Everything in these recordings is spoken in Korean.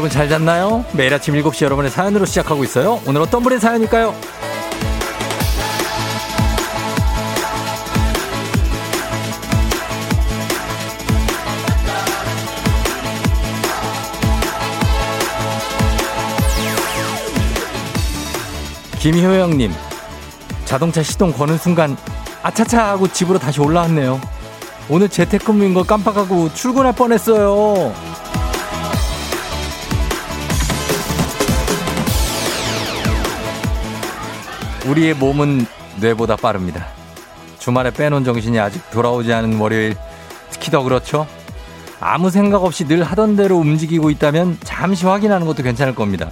여러분 잘 잤나요? 매일 아침 7시 여러분의 사연으로 시작하고 있어요. 오늘 어떤 분의 사연일까요? 김효영님, 자동차 시동 거는 순간 아차차 하고 집으로 다시 올라왔네요. 오늘 재택근무인 거 깜빡하고 출근할 뻔했어요. 우리의 몸은 뇌보다 빠릅니다. 주말에 빼놓은 정신이 아직 돌아오지 않은 월요일, 특히 더 그렇죠? 아무 생각 없이 늘 하던 대로 움직이고 있다면 잠시 확인하는 것도 괜찮을 겁니다.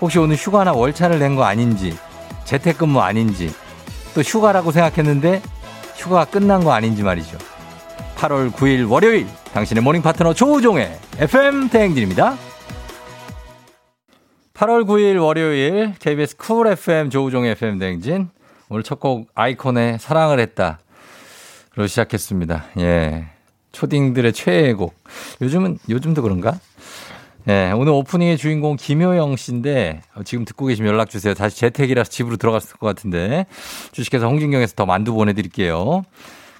혹시 오늘 휴가나 월차를 낸 거 아닌지, 재택근무 아닌지, 또 휴가라고 생각했는데 휴가가 끝난 거 아닌지 말이죠. 8월 9일 월요일 당신의 morning 파트너 조우종의 FM 대행진입니다. 8월 9일 월요일 KBS 쿨 FM 조우종의 FM 대행진 오늘 첫 곡 아이콘의 사랑을 했다. 로 시작했습니다. 예. 초딩들의 최애 곡. 요즘은 요즘도 그런가? 예, 오늘 오프닝의 주인공 김효영 씨인데 지금 듣고 계시면 연락 주세요. 다시 재택이라서 집으로 들어갔을 것 같은데 주식회사 홍진경에서 더 만두 보내드릴게요.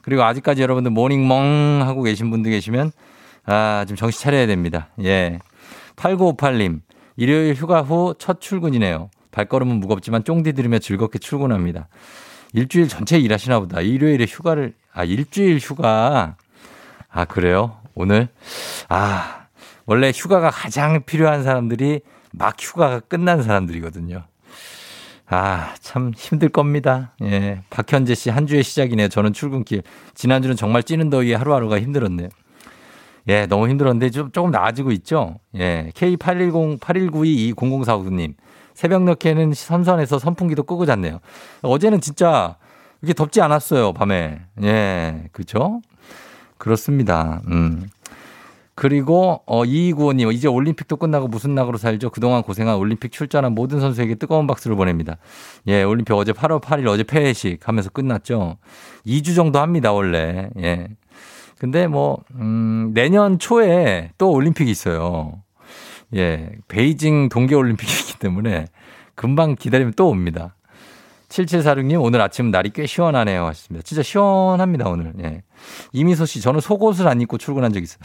그리고 아직까지 여러분들 morning멍 하고 계신 분들 계시면 아, 좀 정신 차려야 됩니다. 예. 8958님, 일요일 휴가 후 첫 출근이네요. 발걸음은 무겁지만 쫑디 들으며 즐겁게 출근합니다. 일주일 전체 일하시나 보다. 일요일에 휴가를, 아, 일주일 휴가. 아, 그래요? 오늘? 아, 원래 휴가가 가장 필요한 사람들이 막 휴가가 끝난 사람들이거든요. 아, 참 힘들 겁니다. 예. 박현재 씨 한 주의 시작이네요. 저는 출근길. 지난주는 정말 찌는 더위에 하루하루가 힘들었네요. 예, 너무 힘들었는데 좀 조금 나아지고 있죠? 예. K810, 8192-0049님. 새벽 늦게는 선선해서 선풍기도 끄고 잤네요. 어제는 진짜 이게 덥지 않았어요, 밤에. 예, 그죠? 그렇습니다. 음. 그리고 어 이구호님 이제 올림픽도 끝나고 무슨 낙으로 살죠? 그동안 고생한 올림픽 출전한 모든 선수에게 뜨거운 박수를 보냅니다. 예, 올림픽 어제 8월 8일 어제 폐회식 하면서 끝났죠. 2주 정도 합니다 원래. 예. 근데 뭐 음, 내년 초에 또 올림픽이 있어요. 예, 베이징 동계올림픽이기 때문에 금방 기다리면 또 옵니다. 7746님, 오늘 아침 날이 꽤 시원하네요. 하셨습니다. 진짜 시원합니다, 오늘. 예. 이미소 씨, 저는 속옷을 안 입고 출근한 적 있어요.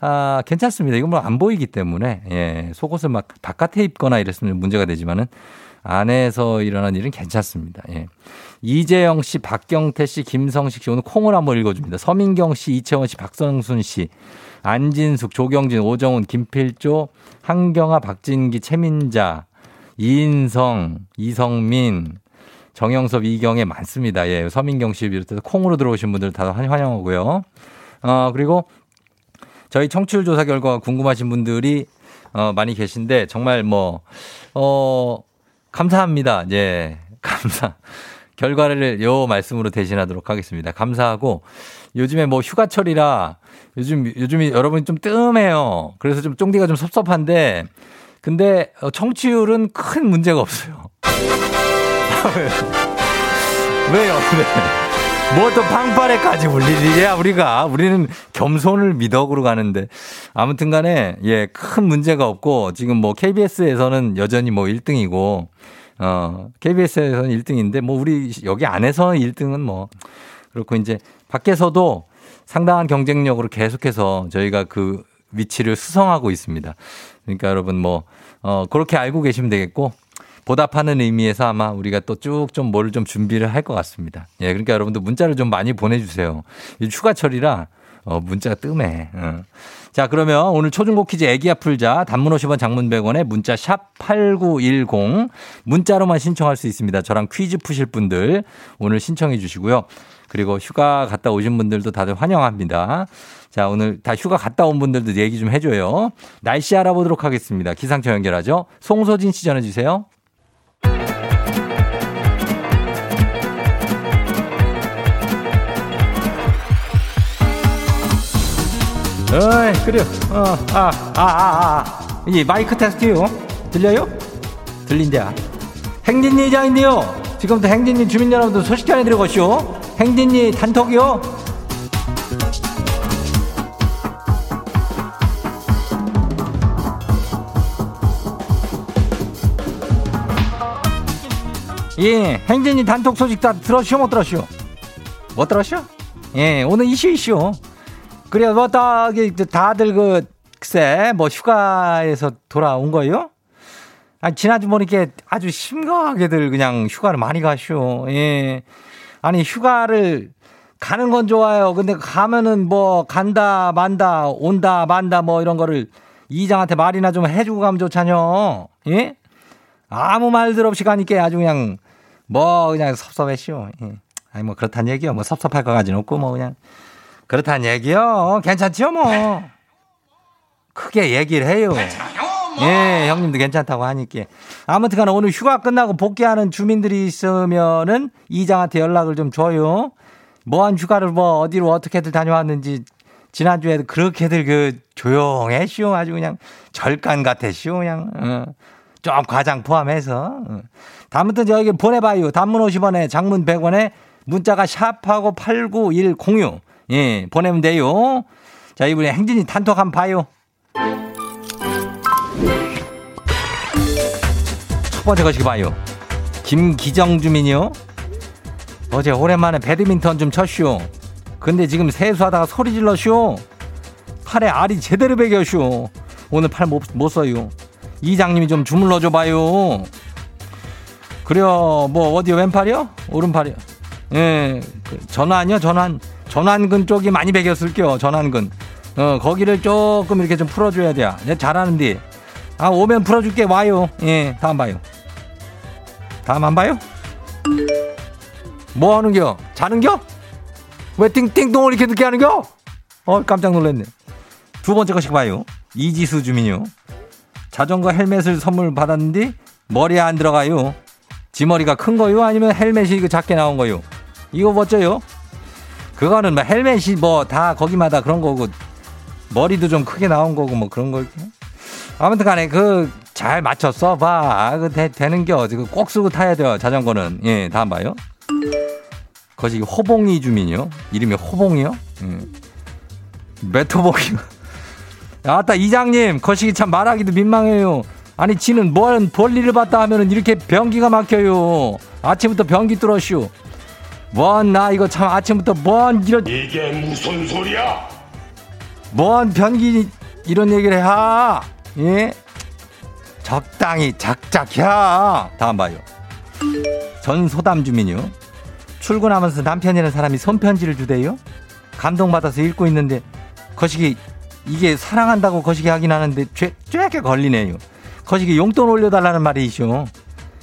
아, 괜찮습니다. 이건 뭐 안 보이기 때문에, 예. 속옷을 막 바깥에 입거나 이랬으면 문제가 되지만은 안에서 일어난 일은 괜찮습니다. 예. 이재영 씨, 박경태 씨, 김성식 씨, 오늘 콩을 한번 읽어줍니다. 서민경 씨, 이채원 씨, 박성순 씨, 안진숙, 조경진, 오정훈, 김필조, 한경아, 박진기, 최민자, 이인성, 이성민, 정영섭, 이경에 많습니다. 예, 서민경 씨 비롯해서 콩으로 들어오신 분들 다 환영하고요. 어, 그리고 저희 청취율 조사 결과가 궁금하신 분들이 어, 많이 계신데 정말 뭐, 어, 감사합니다. 예, 감사. 결과를 요 말씀으로 대신하도록 하겠습니다. 감사하고 요즘에 뭐 휴가철이라 요즘, 요즘이 여러분이 좀 뜸해요. 그래서 좀 쫑디가 좀 섭섭한데 근데 청취율은 큰 문제가 없어요. 왜요? 네. 뭐또 방파레까지 울리리야 우리가 우리는 겸손을 미덕으로 가는데 아무튼 간에 예큰 문제가 없고 지금 뭐 KBS에서는 여전히 뭐 1등이고 어 KBS에서는 1등인데 뭐 우리 여기 안에서 1등은 뭐 그렇고 이제 밖에서도 상당한 경쟁력으로 계속해서 저희가 그 위치를 수성하고 있습니다. 그러니까 여러분 뭐 어, 그렇게 알고 계시면 되겠고 보답하는 의미에서 아마 우리가 또 쭉 좀 뭘 좀 준비를 할 것 같습니다. 예, 그러니까 여러분들 문자를 좀 많이 보내주세요. 휴가철이라 어, 문자가 뜸해. 어. 자, 그러면 오늘 초중고 퀴즈 애기야 풀자 단문 50원 장문 100원에 문자 샵 8910 문자로만 신청할 수 있습니다. 저랑 퀴즈 푸실 분들 오늘 신청해 주시고요. 그리고 휴가 갔다 오신 분들도 다들 환영합니다. 자, 오늘 다 휴가 갔다 온 분들도 얘기 좀 해줘요. 날씨 알아보도록 하겠습니다. 기상청 연결하죠. 송소진 씨 전해주세요. 어이, 그래요. 아아아아 아. 아, 아, 아. 이 마이크 테스트요. 들려요? 들린대야. 행진이 장인데요. 지금부터 행진이 주민 여러분들 소식 전해드리고 오시오. 행진이 단톡이요. 예, 행진이 단톡 소식 다 들었슈, 못 들었슈? 못 들었슈? 예, 오늘 이슈 이슈. 그래, 뭐, 딱, 다들 그, 글쎄, 뭐, 휴가에서 돌아온 거요? 아, 지난주 보니까 아주 심각하게들 그냥 휴가를 많이 가쇼. 예. 아니, 휴가를 가는 건 좋아요. 근데 가면은 뭐, 간다, 만다, 온다, 만다, 뭐, 이런 거를 이장한테 말이나 좀 해주고 가면 좋잖여. 예? 아무 말들 없이 가니까 아주 그냥 뭐 그냥 섭섭했쇼. 예. 아니 뭐 그렇단 얘기요. 뭐 섭섭할 것까지는 없고 뭐 그냥 그렇단 얘기요. 괜찮지요 뭐. 크게 얘기를 해요. 예, 형님도 괜찮다고 하니까. 아무튼 간에 오늘 휴가 끝나고 복귀하는 주민들이 있으면은 이장한테 연락을 좀 줘요. 뭐한 휴가를 뭐 어디로 어떻게들 다녀왔는지 지난주에도 그렇게들 그 조용했쇼. 아주 그냥 절간 같았쇼. 그냥. 어. 좀 과장 포함해서. 어. 다음부터 저기 보내봐요. 단문 50원에 장문 100원에 문자가 샵하고 89106. 예, 보내면 돼요. 자, 이번에 행진이 단톡 한번 봐요. 첫 번째 것이 봐요. 김기정 주민이요. 어제 오랜만에 배드민턴 좀 쳤쇼. 근데 지금 세수하다가 소리 질러쇼. 팔에 알이 제대로 베겨쇼. 오늘 팔 못 못 써요. 이장님이 좀 주물러 줘봐요. 그래요. 뭐 어디 왼팔이요? 오른팔이요? 예, 그 전환이요. 전환. 전환근 쪽이 많이 베겼을게요. 전환근. 어 거기를 조금 이렇게 좀 풀어줘야 돼요. 내 잘하는데. 아 오면 풀어줄게 와요. 예, 다음 봐요. 다음 안 봐요? 뭐 하는겨? 자는겨? 왜 띵띵동을 이렇게 늦게 하는겨? 어 깜짝 놀랐네. 두 번째 것이 봐요. 이지수 주민요. 자전거 헬멧을 선물 받았는데 머리에 안 들어가요. 지 머리가 큰 거요? 아니면 헬멧이 그 작게 나온 거요? 이거 멋져요? 그거는 뭐 헬멧이 뭐 다 거기마다 그런 거고 머리도 좀 크게 나온 거고 뭐 그런 걸. 아무튼 간에 그 잘 맞췄어 봐. 그 되, 되는겨. 꼭 쓰고 타야 돼요. 자전거는. 예, 다음 봐요. 거기 호봉이 주민이요. 이름이 호봉이요? 음. 메토봉이. 아따 이장님 거시기 참 말하기도 민망해요. 아니 지는 뭔 볼일을 봤다 하면은 이렇게 변기가 막혀요. 아침부터 변기 뚫었슈. 뭔 나 이거 참 아침부터 뭔 이런 이게 무슨 소리야? 뭔 변기 이런 얘기를 해. 예? 적당히 작작해. 다음 봐요. 전 소담 주민요. 출근하면서 남편이라는 사람이 손편지를 주대요. 감동받아서 읽고 있는데 거시기 이게 사랑한다고 거시기 하긴 하는데 쬐, 쬐게 걸리네요. 거시기 용돈 올려달라는 말이죠.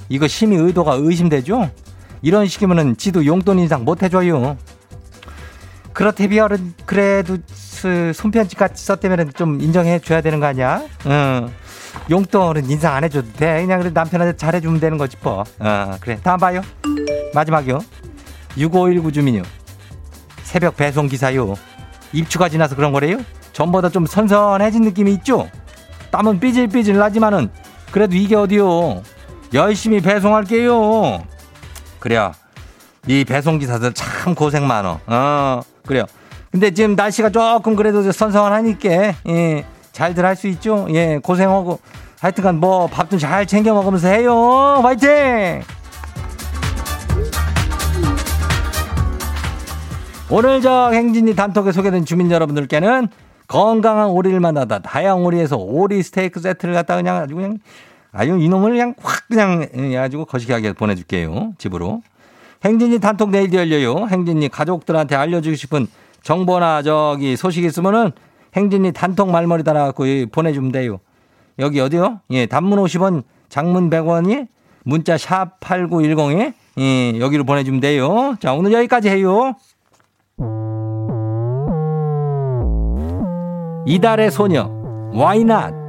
이거 심의 의도가 의심되죠? 이런 식이면은 지도 용돈 인상 못 해줘요. 그렇대비어는 그래도 손편지 같이 썼다면 좀 인정해 줘야 되는 거 아니야? 응. 용돈은 인상 안 해줘도 돼. 그냥 그래 남편한테 잘해주면 되는 거지 뭐. 어, 그래. 다음 봐요. 마지막이요. 6519 주민요. 새벽 배송 기사요. 입추가 지나서 그런 거래요? 전보다 좀 선선해진 느낌이 있죠? 땀은 삐질삐질 나지만은 그래도 이게 어디요? 열심히 배송할게요. 그래요. 이 배송기사들 참 고생 많어. 어, 그래요. 근데 지금 날씨가 조금 그래도 선선하니까, 예, 잘들 할 수 있죠? 예, 고생하고. 하여튼간 뭐 밥도 잘 챙겨 먹으면서 해요. 화이팅! 오늘 저 행진이 단톡에 소개된 주민 여러분들께는 건강한 오리를 만나다 다양 오리에서 오리 스테이크 세트를 갖다 그냥 아주 그냥 아유 이놈을 그냥 확 그냥 해가지고 거시기하게 보내줄게요. 집으로. 행진이 단톡 내일도 열려요. 행진이 가족들한테 알려주고 싶은 정보나 저기 소식 있으면은 행진이 단톡 말머리 달아갖고 보내주면 돼요. 여기 어디요? 예 단문 50원 장문 100원이 문자 샵 8910에 예 여기로 보내주면 돼요. 자 오늘 여기까지 해요. 이달의 소녀 Why not?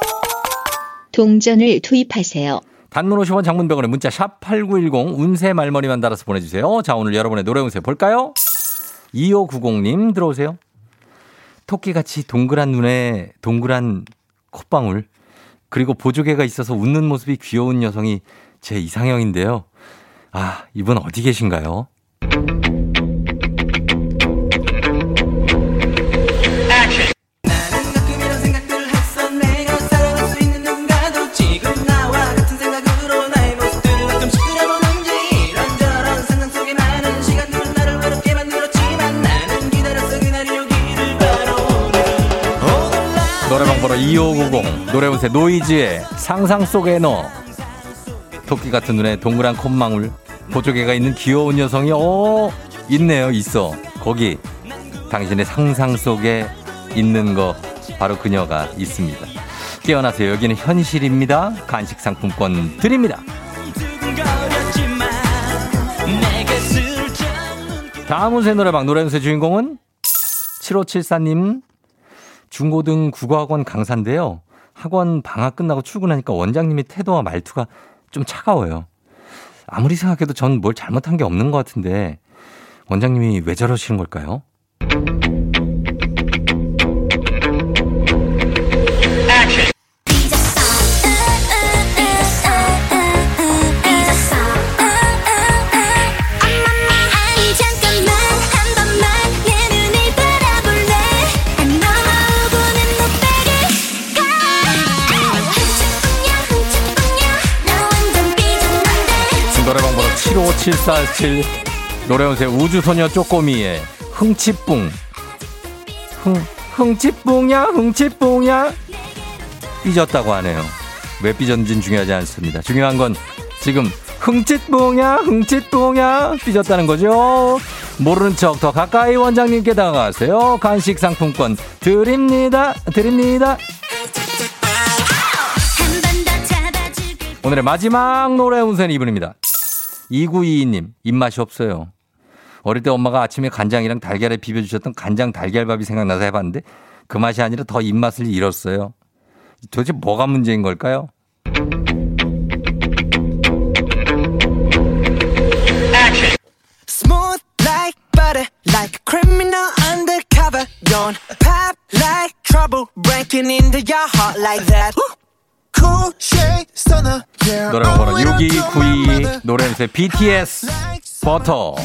동전을 투입하세요. 단문 50원 장문병원에 문자 샵 8910 운세 말머리만 달아서 보내주세요. 자, 오늘 여러분의 노래 운세 볼까요? 2590님 들어오세요. 토끼같이 동그란 눈에 동그란 콧방울 그리고 보조개가 있어서 웃는 모습이 귀여운 여성이 제 이상형인데요. 아, 이분 어디 계신가요? 번호 2590 노래운세 노이즈의 상상 속에 너. 토끼 같은 눈에 동그란 콧망울. 보조개가 있는 귀여운 여성이 어 있네요. 있어. 거기 당신의 상상 속에 있는 거. 바로 그녀가 있습니다. 깨어나세요. 여기는 현실입니다. 간식 상품권 드립니다. 다음 운세 노래방 노래운세 주인공은 7574님 중고등 국어학원 강사인데요. 학원 방학 끝나고 출근하니까 원장님이 태도와 말투가 좀 차가워요. 아무리 생각해도 전 뭘 잘못한 게 없는 것 같은데 원장님이 왜 저러시는 걸까요? 노래방 번호 75747 노래운세 우주소녀 쪼꼬미의 흥치뿡. 흥, 흥치뿡야 흥치뿡야. 삐졌다고 하네요. 왜 삐졌는지는 중요하지 않습니다. 중요한 건 지금 흥칫뿡야 흥칫뿡야. 삐졌다는 거죠. 모르는 척 더 가까이 원장님께 다가가세요. 간식 상품권 드립니다 드립니다. 오늘의 마지막 노래 운세는 이분입니다 2922님, 입맛이 없어요. 어릴 때 엄마가 아침에 간장이랑 달걀에 비벼주셨던 간장 달걀밥이 생각나서 해봤는데 그 맛이 아니라 더 입맛을 잃었어요. 도대체 뭐가 문제인 걸까요? 노래방 번호 6292 노래음새 BTS 버터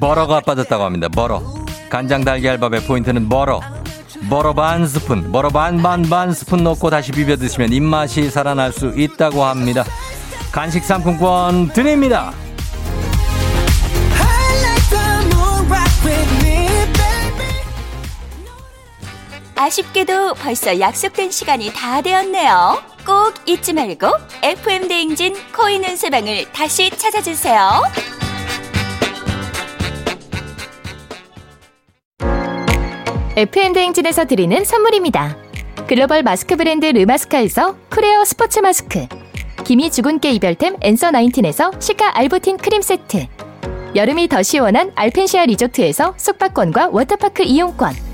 버러가 빠졌다고 합니다. 버러 간장 달걀밥의 포인트는 버러 버러 반 스푼 버러 반 반 반 스푼 넣고 다시 비벼 드시면 입맛이 살아날 수 있다고 합니다. 간식 상품권 드립니다. 아쉽게도 벌써 약속된 시간이 다 되었네요. 꼭 잊지 말고 FM 대행진 코인 운세방을 다시 찾아주세요. FM대행진에서 드리는 선물입니다. 글로벌 마스크 브랜드 르마스카에서 크레어 스포츠 마스크 기미 주근깨 이별템 앤서 나인틴에서 시카 알부틴 크림 세트 여름이 더 시원한 알펜시아 리조트에서 숙박권과 워터파크 이용권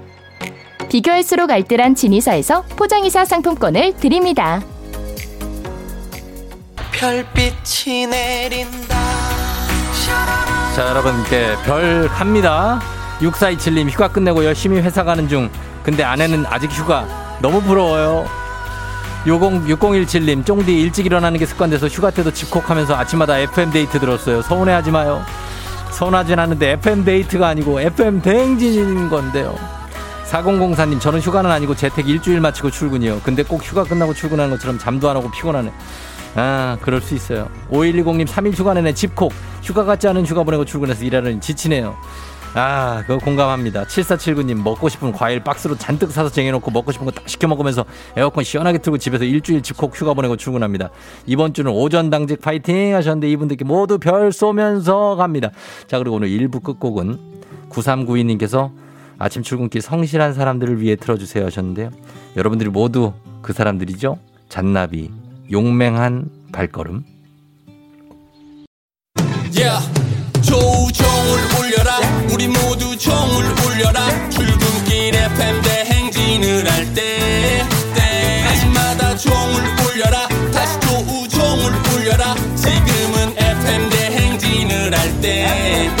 비교할수록 알뜰한 진이사에서 포장이사 상품권을 드립니다. 별빛이 내린다 자, 여러분께 별 갑니다. 6427님 휴가 끝내고 열심히 회사 가는 중. 근데 아내는 아직 휴가. 너무 부러워요. 60, 6017님, 쫑디 일찍 일어나는 게 습관돼서 휴가 때도 집콕하면서 아침마다 FM데이트 들었어요. 서운해하지 마요. 서운하진 않은데 FM데이트가 아니고 FM 대행진인 건데요. 4004님, 저는 휴가는 아니고 재택 일주일 마치고 출근이요. 근데 꼭 휴가 끝나고 출근하는 것처럼 잠도 안 하고 피곤하네. 아, 그럴 수 있어요. 5120님, 3일 휴가 내내 집콕. 휴가 같지 않은 휴가 보내고 출근해서 일하려니 지치네요. 아, 그거 공감합니다. 7479님, 먹고 싶은 과일 박스로 잔뜩 사서 쟁여놓고 먹고 싶은 거 딱 시켜 먹으면서 에어컨 시원하게 틀고 집에서 일주일 집콕 휴가 보내고 출근합니다. 이번 주는 오전 당직 파이팅 하셨는데 이분들께 모두 별 쏘면서 갑니다. 자, 그리고 오늘 1부 끝곡은 9392님께서 아침 출근길 성실한 사람들을 위해 틀어주세요 하셨는데요. 여러분들이 모두 그 사람들이죠? 잔나비, 용맹한 발걸음. Yeah. 조우종을 울려라 우리 모두 종을 울려라 출근길 FM 대행진을 할 때 때마다 종을 울려라 다시 조우종을 울려라 지금은 FM 대행진을 할때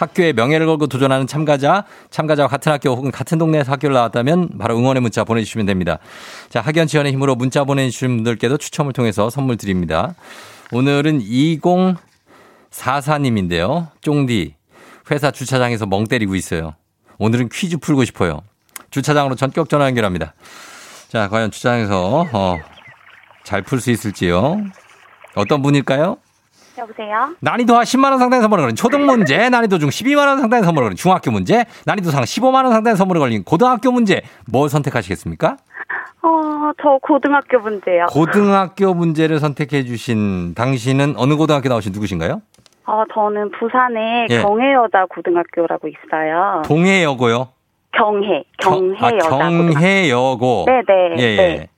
학교의 명예를 걸고 도전하는 참가자, 참가자와 같은 학교 혹은 같은 동네에서 학교를 나왔다면 바로 응원의 문자 보내주시면 됩니다. 자, 학연 지원의 힘으로 문자 보내주신 분들께도 추첨을 통해서 선물 드립니다. 오늘은 2044님인데요. 쫑디, 회사 주차장에서 멍 때리고 있어요. 오늘은 퀴즈 풀고 싶어요. 주차장으로 전격 전화 연결합니다. 자, 과연 주차장에서, 어, 잘 풀 수 있을지요? 어떤 분일까요? 여보세요? 난이도 하 10만 원 상당의 선물을 걸린 초등 문제, 난이도 중 12만 원 상당의 선물을 걸린 중학교 문제, 난이도 상 15만 원 상당의 선물을 걸린 고등학교 문제. 뭘 선택하시겠습니까? 어, 저 고등학교 문제요. 고등학교 문제를 선택해 주신 당신은 어느 고등학교 나오신 누구신가요? 어, 저는 부산에 예. 경해여자 고등학교라고 있어요. 동해여고요. 경해, 경- 아, 경해여자 고등학교. 경해여고. 네네. 예, 예. 네.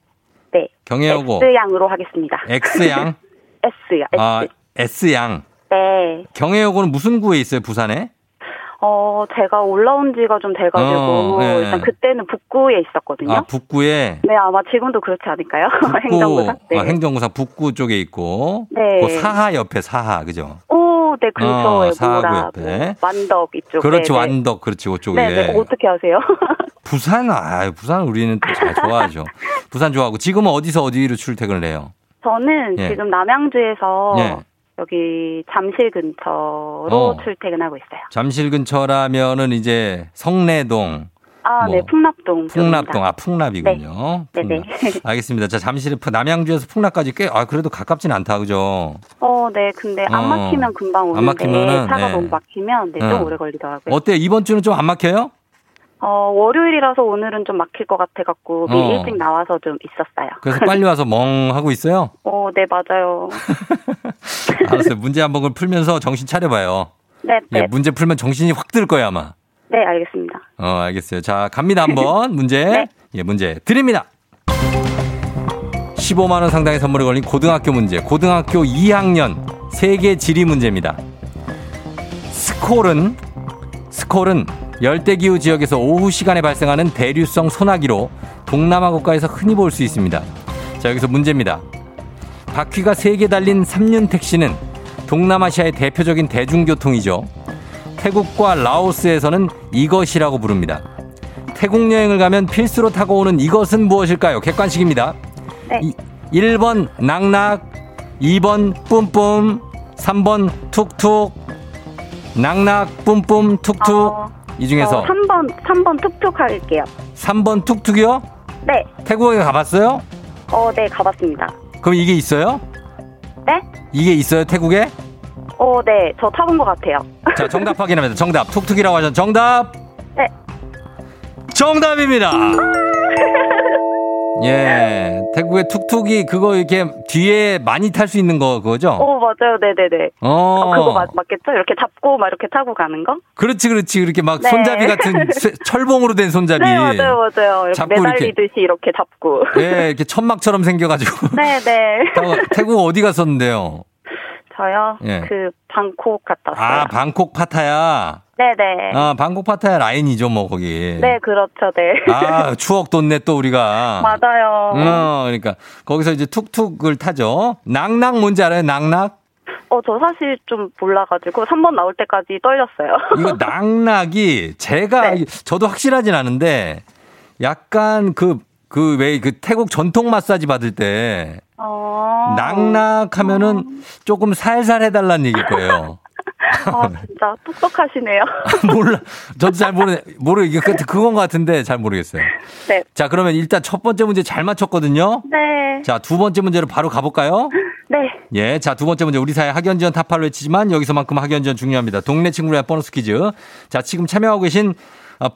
네. 경해여고. S양으로 하겠습니다. X양. S요, S. 아, S양. 네. 경해여고는 무슨 구에 있어요, 부산에? 어, 제가 올라온 지가 좀 돼가지고, 어, 네. 일단 그때는 북구에 있었거든요. 아, 북구에. 네, 아마 지금도 그렇지 않을까요? 북구, 행정구상. 네. 아, 행정구상 북구 쪽에 있고. 네. 그 사하 옆에 사하, 그죠? 오, 네, 근처에 어, 사하구 옆에. 뭐, 완덕 이쪽에. 그렇지, 네. 완덕, 그렇지, 그쪽에. 네, 네. 어떻게 아세요? 부산, 아 부산 우리는 또 잘 좋아하죠. 부산 좋아하고. 지금은 어디서 어디로 출퇴근을 해요? 저는 예. 지금 남양주에서 예. 여기 잠실 근처로 어. 출퇴근하고 있어요. 잠실 근처라면은 이제 성내동, 아, 뭐, 네, 풍납동. 풍납동, 쪽입니다. 아, 풍납이군요. 네, 네. 풍납. 알겠습니다. 자, 잠실, 남양주에서 풍납까지 꽤, 아, 그래도 가깝진 않다, 그죠? 어, 네, 근데 안 어. 막히면 금방 오는데 안 막히면은, 차가 네. 너무 막히면 네, 좀 어. 오래 걸리더라고요. 어때요? 이번 주는 좀 안 막혀요? 어, 월요일이라서 오늘은 좀 막힐 것 같아갖고 미리 어. 일찍 나와서 좀 있었어요. 그래서 빨리 와서 멍 하고 있어요? 어, 네, 맞아요. 알았어요. 문제 한 번을 풀면서 정신 차려봐요. 네, 네, 예, 문제 풀면 정신이 확 들 거예요, 아마. 네, 알겠습니다. 어, 알겠어요. 자, 갑니다, 한번. 문제. 네. 예, 문제 드립니다. 15만원 상당의 선물이 걸린 고등학교 문제. 고등학교 2학년 세계 지리 문제입니다. 스콜은, 스콜은 열대기후 지역에서 오후 시간에 발생하는 대류성 소나기로 동남아 국가에서 흔히 볼 수 있습니다. 자, 여기서 문제입니다. 바퀴가 세개 달린 삼륜 택시는 동남아시아의 대표적인 대중교통이죠. 태국과 라오스에서는 이것이라고 부릅니다. 태국 여행을 가면 필수로 타고 오는 이것은 무엇일까요? 객관식입니다. 네. 이- 1번 낙낙, 2번 뿜뿜, 3번 툭툭. 낙낙, 뿜뿜, 툭툭. 어, 이 중에서 어, 3번, 3번 툭툭 할게요. 3번 툭툭이요? 네. 태국에 가봤어요? 어, 네, 가봤습니다. 그럼 이게 있어요? 네? 이게 있어요, 태국에? 어, 네, 저 타본 것 같아요. 자, 정답 확인합니다. 정답. 툭툭이라고 하죠. 정답. 네. 정답입니다. 예. 태국의 툭툭이 그거 이렇게 뒤에 많이 탈 수 있는 거 그거죠? 어, 맞아요. 네네네. 어. 어, 그거 맞, 맞겠죠? 이렇게 잡고 막 이렇게 타고 가는 거? 그렇지, 그렇지. 이렇게 막 네. 손잡이 같은 쇠- 철봉으로 된 손잡이. 네, 맞아요, 맞아요. 이렇게 잡고 이렇게. 매달리듯이 이렇게 잡고. 예, 이렇게 천막처럼 생겨가지고. 네네. 타고 태국 어디 갔었는데요? 저요? 예. 그, 방콕 갔다 왔어요. 아, 방콕 파타야. 네네. 아, 방콕 파타야 라인이죠, 뭐, 거기. 네, 그렇죠, 네. 아, 추억 돋네, 또 우리가. 맞아요. 어, 그러니까 거기서 이제 툭툭을 타죠. 낙낙 뭔지 알아요? 낙낙? 어, 저 사실 좀 몰라가지고 3번 나올 때까지 떨렸어요. 이거 낙낙이 제가 네. 저도 확실하진 않은데 약간 그 그 왜 그 태국 전통 마사지 받을 때 어. 낙낙 하면은 조금 살살 해달라는 얘기일 거예요. 아, 진짜 똑똑하시네요. 몰라. 저도 잘 모르, 모르, 이게 그- 그건 것 같은데 잘 모르겠어요. 네. 자, 그러면 일단 첫 번째 문제 잘 맞췄거든요. 네. 자, 두 번째 문제로 바로 가볼까요? 네. 예, 자, 두 번째 문제. 우리 사회 학연 지원 타파를 외치지만 여기서만큼 학연 지원 중요합니다. 동네 친구의 보너스 퀴즈. 자, 지금 참여하고 계신 어,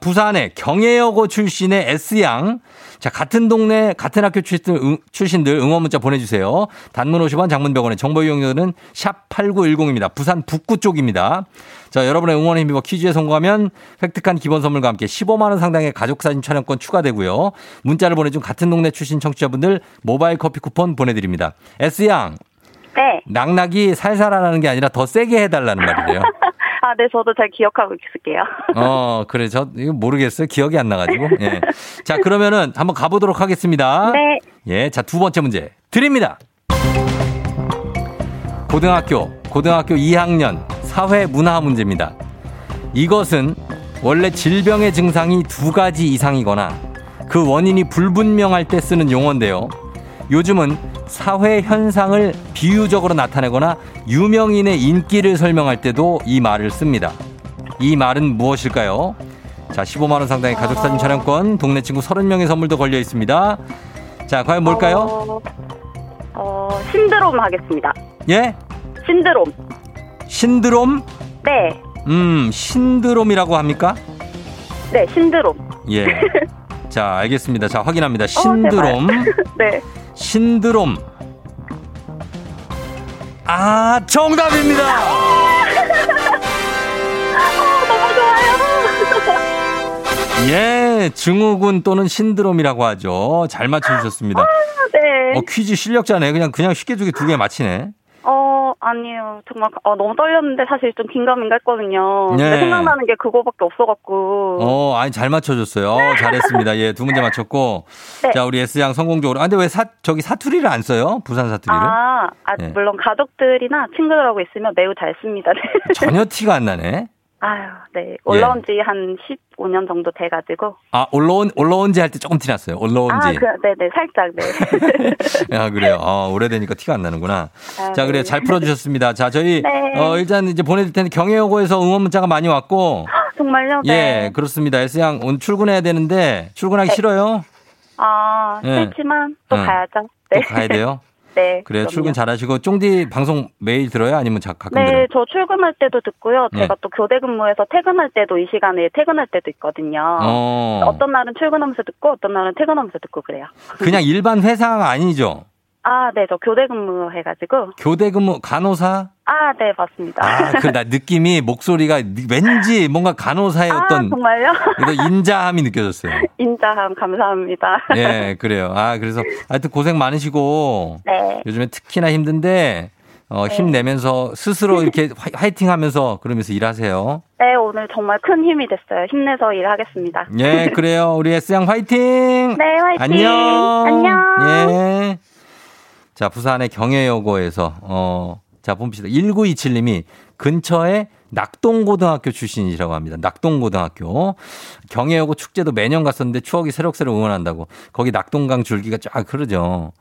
부산의 경혜여고 출신의 S양. 자, 같은 동네, 같은 학교 출신들, 응- 출신 들 응원 문자 보내주세요. 단문 50원, 장문 100원의 정보 이용료는 샵8910입니다. 부산 북구 쪽입니다. 자, 여러분의 응원에 힘입어 퀴즈에 성공하면 획득한 기본 선물과 함께 15만원 상당의 가족사진 촬영권 추가되고요. 문자를 보내준 같은 동네 출신 청취자분들 모바일 커피 쿠폰 보내드립니다. S양. 네. 낙낙이 살살하라는 게 아니라 더 세게 해달라는 말이래요. 아, 네, 저도 잘 기억하고 있을게요. 어, 그래. 저, 이거 모르겠어요. 기억이 안 나가지고. 예. 자, 그러면은 한번 가보도록 하겠습니다. 네. 예. 자, 두 번째 문제 드립니다. 고등학교, 고등학교 2학년 사회 문화 문제입니다. 이것은 원래 질병의 증상이 두 가지 이상이거나 그 원인이 불분명할 때 쓰는 용어인데요. 요즘은 사회 현상을 비유적으로 나타내거나 유명인의 인기를 설명할 때도 이 말을 씁니다. 이 말은 무엇일까요? 자, 15만원 상당의 가족사진 촬영권, 동네 친구 30명의 선물도 걸려 있습니다. 자, 과연 뭘까요? 어, 어, 신드롬 하겠습니다. 예? 신드롬. 신드롬? 네. 음, 신드롬이라고 합니까? 네, 신드롬. 예. 자, 알겠습니다. 자, 확인합니다. 신드롬. 네. 신드롬. 아, 정답입니다! 좋아요. 예, 증후군 또는 신드롬이라고 하죠. 잘 맞춰주셨습니다. 네. 어, 퀴즈 실력자네. 그냥, 그냥 쉽게 두개 두 개 맞히네. 어, 아니에요. 정말 어, 너무 떨렸는데 사실 좀 긴가민가 했거든요. 네. 근데 생각나는 게 그거밖에 없어갖고. 어, 아니, 잘 맞춰줬어요. 어, 잘했습니다. 예, 두 문제 맞췄고. 네. 자, 우리 S양 성공적으로. 아, 근데 왜 사, 저기 사투리를 안 써요? 부산 사투리를? 아, 아, 예. 물론 가족들이나 친구들하고 있으면 매우 잘 씁니다. 네. 전혀 티가 안 나네. 아유, 네. 올라온 지한 15년 정도 돼가지고. 아, 올라온, 올라온 지 할 때 조금 티 났어요. 올라온 지. 아, 그, 네네, 살짝, 네. 아, 그래요. 어, 오래되니까 티가 안 나는구나. 아, 자, 그래요. 네. 잘 풀어주셨습니다. 자, 저희, 네. 어, 일단 이제 보내드릴 텐데 경혜여고에서 응원 문자가 많이 왔고. 정말요? 네. 예, 그렇습니다. S양 오늘 출근해야 되는데 출근하기 네. 싫어요? 아, 예. 싫지만 또 응. 가야죠. 또 네. 가야 돼요? 네. 그래요. 그럼요. 출근 잘하시고 쫑디 방송 매일 들어요? 아니면 자, 가끔 들어요? 네, 저 출근할 때도 듣고요. 네. 제가 또 교대 근무해서 퇴근할 때도 이 시간에 퇴근할 때도 있거든요. 어. 어떤 날은 출근하면서 듣고 어떤 날은 퇴근하면서 듣고 그래요. 그냥 일반 회사 아니죠? 아, 네, 저 교대 근무 해가지고. 교대 근무 간호사? 아, 네, 맞습니다. 아, 그 나 느낌이 목소리가 왠지 뭔가 간호사의 아, 어떤 정말요? 이거 인자함이 느껴졌어요. 인자함 감사합니다. 예, 그래요. 아, 그래서 하여튼 고생 많으시고 네. 요즘에 특히나 힘든데 어, 힘내면서 스스로 이렇게 화- 화이팅 하면서 그러면서 일하세요. 네, 오늘 정말 큰 힘이 됐어요. 힘내서 일하겠습니다. 예, 그래요. 우리 S양 화이팅! 네, 화이팅! 안녕! 안녕! 예. 자, 부산의 경혜여고에서, 어, 자, 봅시다. 1927님이 근처에 낙동고등학교 출신이라고 합니다. 낙동고등학교. 경혜여고 축제도 매년 갔었는데 추억이 새록새록 응원한다고. 거기 낙동강 줄기가 쫙 흐르죠.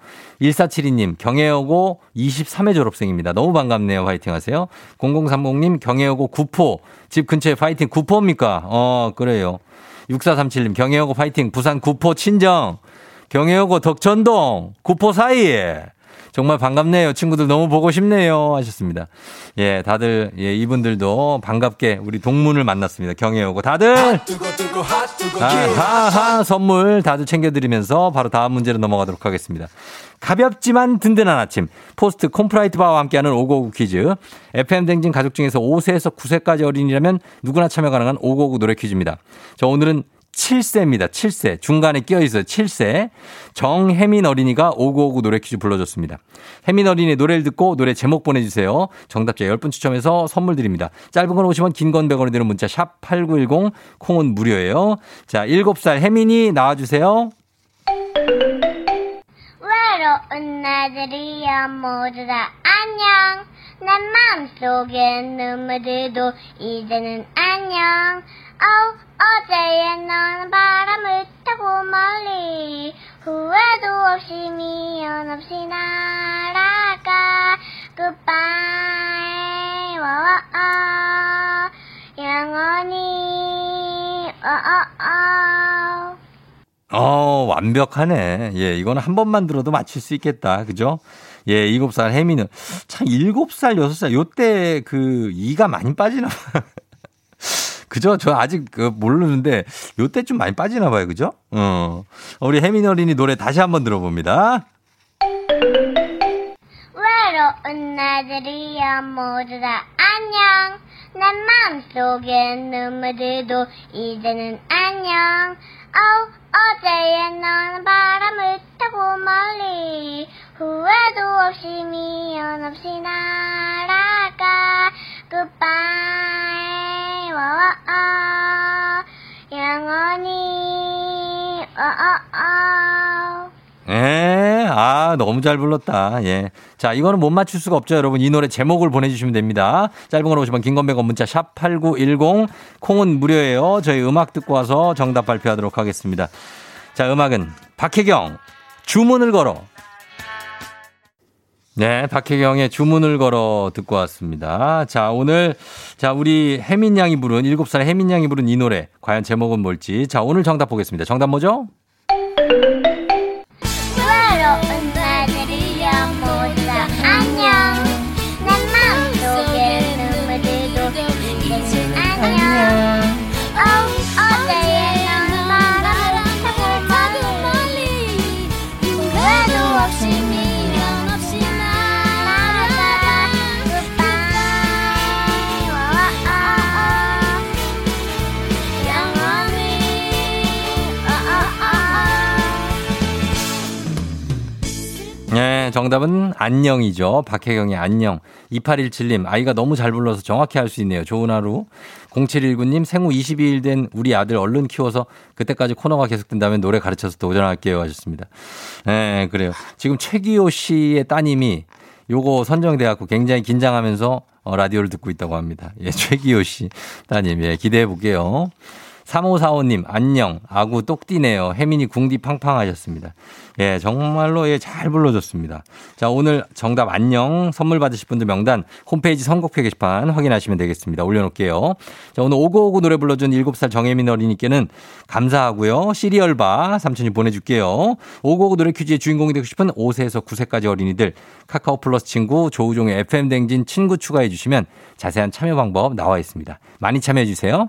1472님, 경혜여고 23회 졸업생입니다. 너무 반갑네요. 화이팅 하세요. 0030님, 경혜여고 구포. 집 근처에 파이팅. 구포입니까? 어, 그래요. 6437님, 경혜여고 파이팅. 부산 구포 친정. 경혜여고 덕천동. 구포 사이에. 정말 반갑네요. 친구들 너무 보고 싶네요. 하셨습니다. 예, 다들, 예, 이분들도 반갑게 우리 동문을 만났습니다. 경혜여고. 다들! 아하하 선물 다들 챙겨드리면서 바로 다음 문제로 넘어가도록 하겠습니다. 가볍지만 든든한 아침 포스트 콘푸라이트 바와 함께하는 오고구 퀴즈 FM 댕진 가족 중에서 5세에서 9세까지 어린이라면 누구나 참여 가능한 오고구 노래 퀴즈입니다. 저 오늘은 7세입니다. 7세. 중간에 끼어 있어요. 7세. 정혜민 어린이가 오구오구 노래 퀴즈 불러줬습니다. 혜민 어린이 노래를 듣고 노래 제목 보내주세요. 정답자 10분 추첨해서 선물 드립니다. 짧은 건 50원, 긴 건 100원이 드는 문자 샵 8910 콩은 무료예요. 자, 7살 혜민이 나와주세요. 외로운 나들이여 모두 다 안녕 내 맘속에 눈물들도 이제는 안녕 어, 어제의 너는 바람을 타고 멀리 후회도 없이 미련 없이 날아가 Goodbye 와와 영원히 어어어 어, 완벽하네. 예, 이거는 한 번만 들어도 맞힐 수 있겠다. 그죠? 예, 7살 혜미는 참 7살, 6살 요때 그 이가 많이 빠지나 봐요. 그죠? 저 아직 그 모르는데 요때 좀 많이 빠지나 봐요. 그죠? 어. 우리 혜민 어린이 노래 다시 한번 들어봅니다. 외로운 나들이여 모두 다 안녕 내 맘속에 눈물들도 이제는 안녕 어, 어제의 너는 바람을 타고 멀리 후회도 없이 미련 없이 날아가 Goodbye 와와 영원히 어어어 예, 아, 너무 잘 불렀다. 예. 자, 이거는 못 맞출 수가 없죠, 여러분. 이 노래 제목을 보내주시면 됩니다. 짧은 건 50원, 긴건 100원, 문자 샵 8910. 콩은 무료예요. 저희 음악 듣고 와서 정답 발표하도록 하겠습니다. 자, 음악은 박혜경, 주문을 걸어. 네, 박혜경의 주문을 걸어 듣고 왔습니다. 자, 오늘, 자, 우리 혜민 양이 부른, 7살 혜민 양이 부른 이 노래, 과연 제목은 뭘지. 자, 오늘 정답 보겠습니다. 정답 뭐죠? 정답은 안녕이죠. 박혜경의 안녕. 2817님, 아이가 너무 잘 불러서 정확히 할 수 있네요. 좋은 하루. 0719님, 생후 22일 된 우리 아들 얼른 키워서 그때까지 코너가 계속된다면 노래 가르쳐서 도전할게요. 하셨습니다. 네, 그래요. 지금 최기호 씨의 따님이 요거 선정돼갖고 굉장히 긴장하면서 어, 라디오를 듣고 있다고 합니다. 예, 최기호 씨 따님, 예, 기대해 볼게요. 3545님, 안녕. 아구 똑띠네요. 혜민이 궁디 팡팡 하셨습니다. 예, 정말로 예, 잘 불러줬습니다. 자, 오늘 정답 안녕. 선물 받으실 분들 명단 홈페이지 선곡표 게시판 확인하시면 되겠습니다. 올려놓을게요. 자, 오늘 오고오고 노래 불러준 7살 정혜민 어린이께는 감사하고요. 시리얼바 삼촌이 보내줄게요. 오고오고 노래 퀴즈의 주인공이 되고 싶은 5세에서 9세까지 어린이들 카카오 플러스 친구 조우종의 FM댕진 친구 추가해 주시면 자세한 참여 방법 나와 있습니다. 많이 참여해 주세요.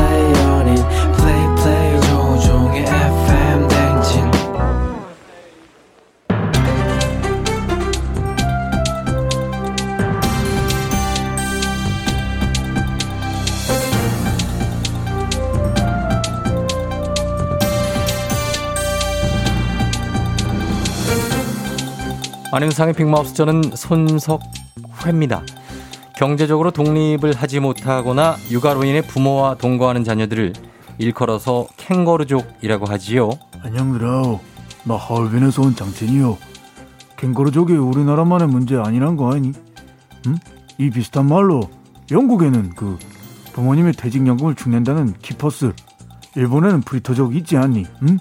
안윤상의 빅마우스 저는 손석회입니다. 경제적으로 독립을 하지 못하거나 육아로 인해 부모와 동거하는 자녀들을 일컬어서 캥거루족이라고 하지요. 안녕들아. 나 하얼빈에서 온 장첸이요. 캥거루족이 우리나라만의 문제 아니란 거 아니? 응? 이 비슷한 말로 영국에는 그 부모님의 퇴직연금을 축낸다는 키퍼스, 일본에는 브리터족 있지 않니? 응?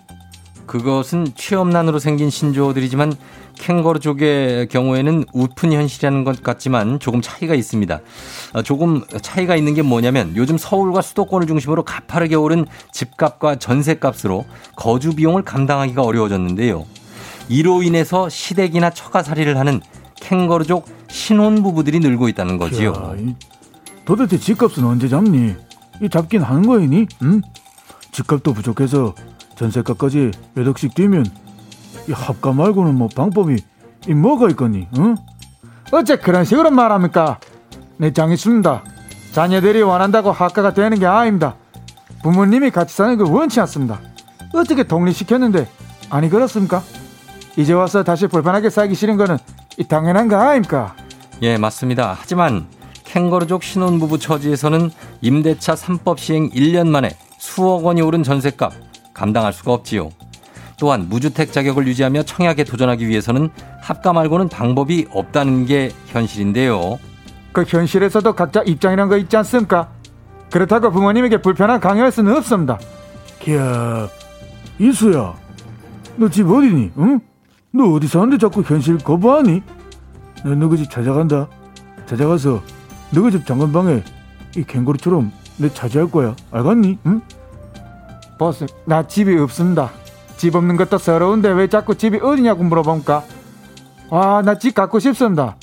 그것은 취업난으로 생긴 신조어들이지만 캥거루족의 경우에는 우픈 현실이라는 것 같지만 조금 차이가 있습니다. 어, 조금 차이가 있는 게 뭐냐면 요즘 서울과 수도권을 중심으로 가파르게 오른 집값과 전세값으로 거주 비용을 감당하기가 어려워졌는데요. 이로 인해서 시댁이나 처가살이를 하는 캥거루족 신혼 부부들이 늘고 있다는 거지요. 도대체 집값은 언제 잡니? 이 잡긴 하는 거이니? 응? 집값도 부족해서 전세값까지 몇 억씩 뛰면 이 합가 말고는 뭐 방법이 이 뭐가 있겠니? 응? 어째 그런 식으로 말합니까? 내 장있습니다. 자녀들이 원한다고 학가가 되는 게 아닙니다. 부모님이 같이 사는 걸 원치 않습니다. 어떻게 독립시켰는데 아니 그렇습니까? 이제 와서 다시 불편하게 살기 싫은 거는 이 당연한 거 아닙니까? 예, 맞습니다. 하지만 캥거루족 신혼부부 처지에서는 임대차 3법 시행 1년 만에 수억 원이 오른 전세값 감당할 수가 없지요. 또한 무주택 자격을 유지하며 청약에 도전하기 위해서는 합가 말고는 방법이 없다는 게 현실인데요. 그 현실에서도 각자 입장이란 거 있지 않습니까? 그렇다고 부모님에게 불편한 강요할 수는 없습니다. 기야, 이수야, 너 집 어디니? 응? 너 어디 사는데 자꾸 현실 거부하니? 나 너그 집 찾아간다. 찾아가서 너그 집 장건방에 이 캥거루처럼 내 차지할 거야. 알겠니? 응? 보스, 나 집이 없습니다. 집 없는 것도 서러운데 왜 자꾸 집이 어디냐고 물어보니까 와, 나집 갖고 싶습니다.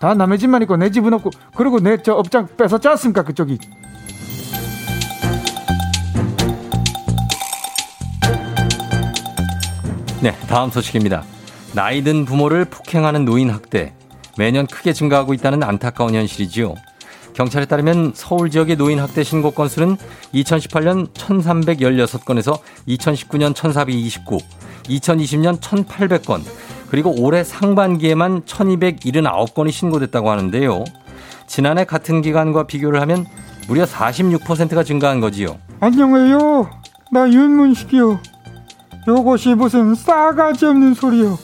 다 남의 집만 있고 내 집은 없고 그리고 내 저 업장 뺏었지 않습니까 그쪽이 네, 다음 소식입니다. 나이 든 부모를 폭행하는 노인 학대 매년 크게 증가하고 있다는 안타까운 현실이지요. 경찰에 따르면 서울 지역의 노인 학대 신고 건수는 2018년 1316건에서 2019년 1429, 2020년 1800건, 그리고 올해 상반기에만 1279건이 신고됐다고 하는데요. 지난해 같은 기간과 비교를 하면 무려 46%가 증가한 거지요. 안녕해요 나 윤문식이요 요것이 무슨 싸가지 없는 소리요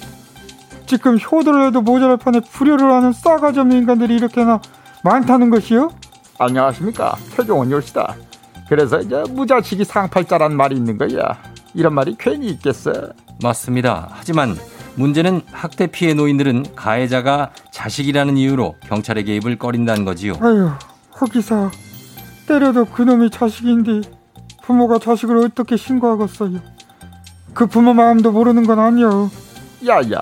지금 효도를 해도 모자랄 판에 불효를 하는 싸가지 없는 인간들이 이렇게나 많다는 것이요? 안녕하십니까? 최종원 요시다. 그래서 이제 무자식이 상팔자란 말이 있는 거야. 이런 말이 괜히 있겠어? 맞습니다. 하지만 문제는 학대 피해 노인들은 가해자가 자식이라는 이유로 경찰의 개입을 꺼린다는 거지요. 아유 허기사. 때려도 그놈이 자식인데 부모가 자식을 어떻게 신고하겠어요? 그 부모 마음도 모르는 건 아니요. 야야.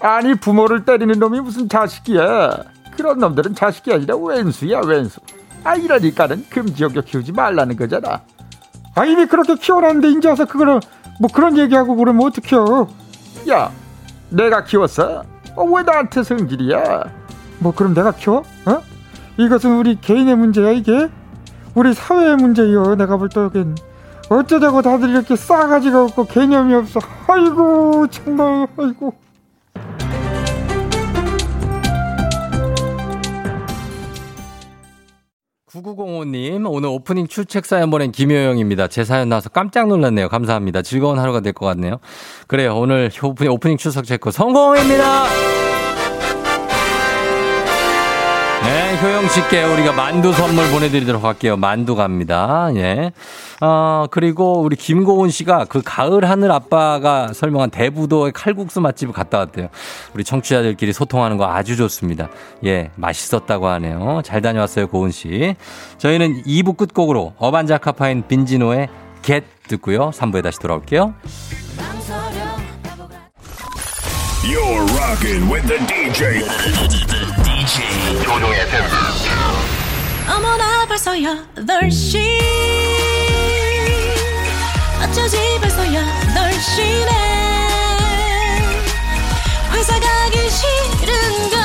아니 부모를 때리는 놈이 무슨 자식이야 그런 놈들은 자식이 아니라 왼수야 왼수. 아 이러니까는 금지옥에 키우지 말라는 거잖아. 아 이미 그렇게 키워놨는데 이제 와서 그거를 뭐 그런 얘기하고 그러면 어떡해요? 야 내가 키웠어? 어, 왜 나한테 성질이야? 뭐 그럼 내가 키워? 어? 이것은 우리 개인의 문제야 이게? 우리 사회의 문제요 내가 볼 적엔 어쩌자고 다들 이렇게 싸가지가 없고 개념이 없어. 아이고 정말 아이고 9905님, 오늘 오프닝 출첵 사연 보낸 김효영입니다. 제 사연 나와서 깜짝 놀랐네요. 감사합니다. 즐거운 하루가 될 것 같네요. 그래요. 오늘 오프닝, 오프닝 출석 체크 성공입니다! 효영 씨께 우리가 만두 선물 보내드리도록 할게요. 만두 갑니다. 예. 어, 그리고 우리 김고은 씨가 그 가을 하늘 아빠가 설명한 대부도의 칼국수 맛집을 갔다 왔대요. 우리 청취자들끼리 소통하는 거 아주 좋습니다. 예, 맛있었다고 하네요. 잘 다녀왔어요, 고은 씨. 저희는 2부 끝곡으로 어반자카파인 빈지노의 겟 듣고요. 3부에 다시 돌아올게요. You're rocking with the DJ. 조종의 팬. 어머나 벌써 8시 어쩌지 벌써 8시네 회사 가기 싫은걸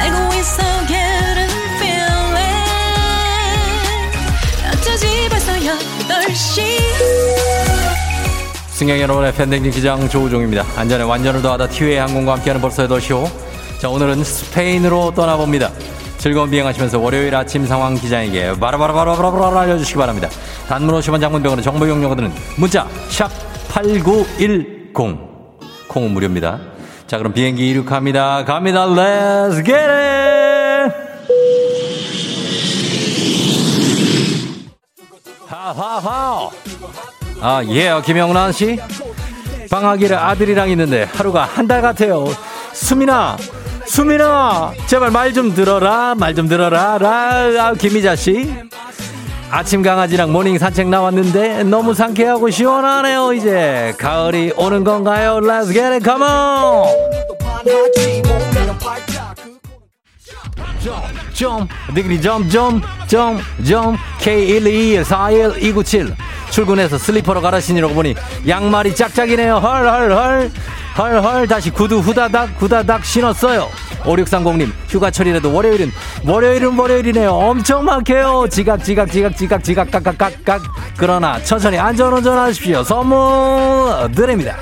알고 있어 getting feeling 어쩌지 벌써 8시 승객 여러분 의 팬데믹 기장 조우종입니다. 안전에 완전을 더하다 티웨이 항공과 함께하는 벌써 8시호. 자, 오늘은 스페인으로 떠나봅니다. 즐거운 비행하시면서 월요일 아침 상황 기장에게 바라바라바라바라 알려주시기 바랍니다. 단문 50원 장문병원의 정보 용료들은 문자 샵8910 콩은 무료입니다. 자 그럼 비행기 이륙합니다. 갑니다. Let's get it! 하하하 아, 예, 김영란 씨. 방학이라 아들이랑 있는데 하루가 한 달 같아요. 수민아, 수민아, 제발 말 좀 들어라, 말 좀 들어라, 라, 아, 김희자 씨. 아침 강아지랑 morning 산책 나왔는데 너무 상쾌하고 시원하네요, 이제. 가을이 오는 건가요? Let's get it, come on! 좀, 디그리 점, 점, 점, 점, K121412997. 출근해서 슬리퍼로 갈아 신으려고 보니 양말이 짝짝이네요. 헐, 헐, 헐. 헐, 헐. 다시 구두 후다닥, 후다닥 신었어요. 5630님, 휴가철이라도 월요일은, 월요일은 월요일이네요. 엄청 막혀요. 지각, 지각, 지각, 지각, 지각, 깍, 깍, 깍, 깍. 그러나 천천히 안전운전 하십시오. 선물 드립니다.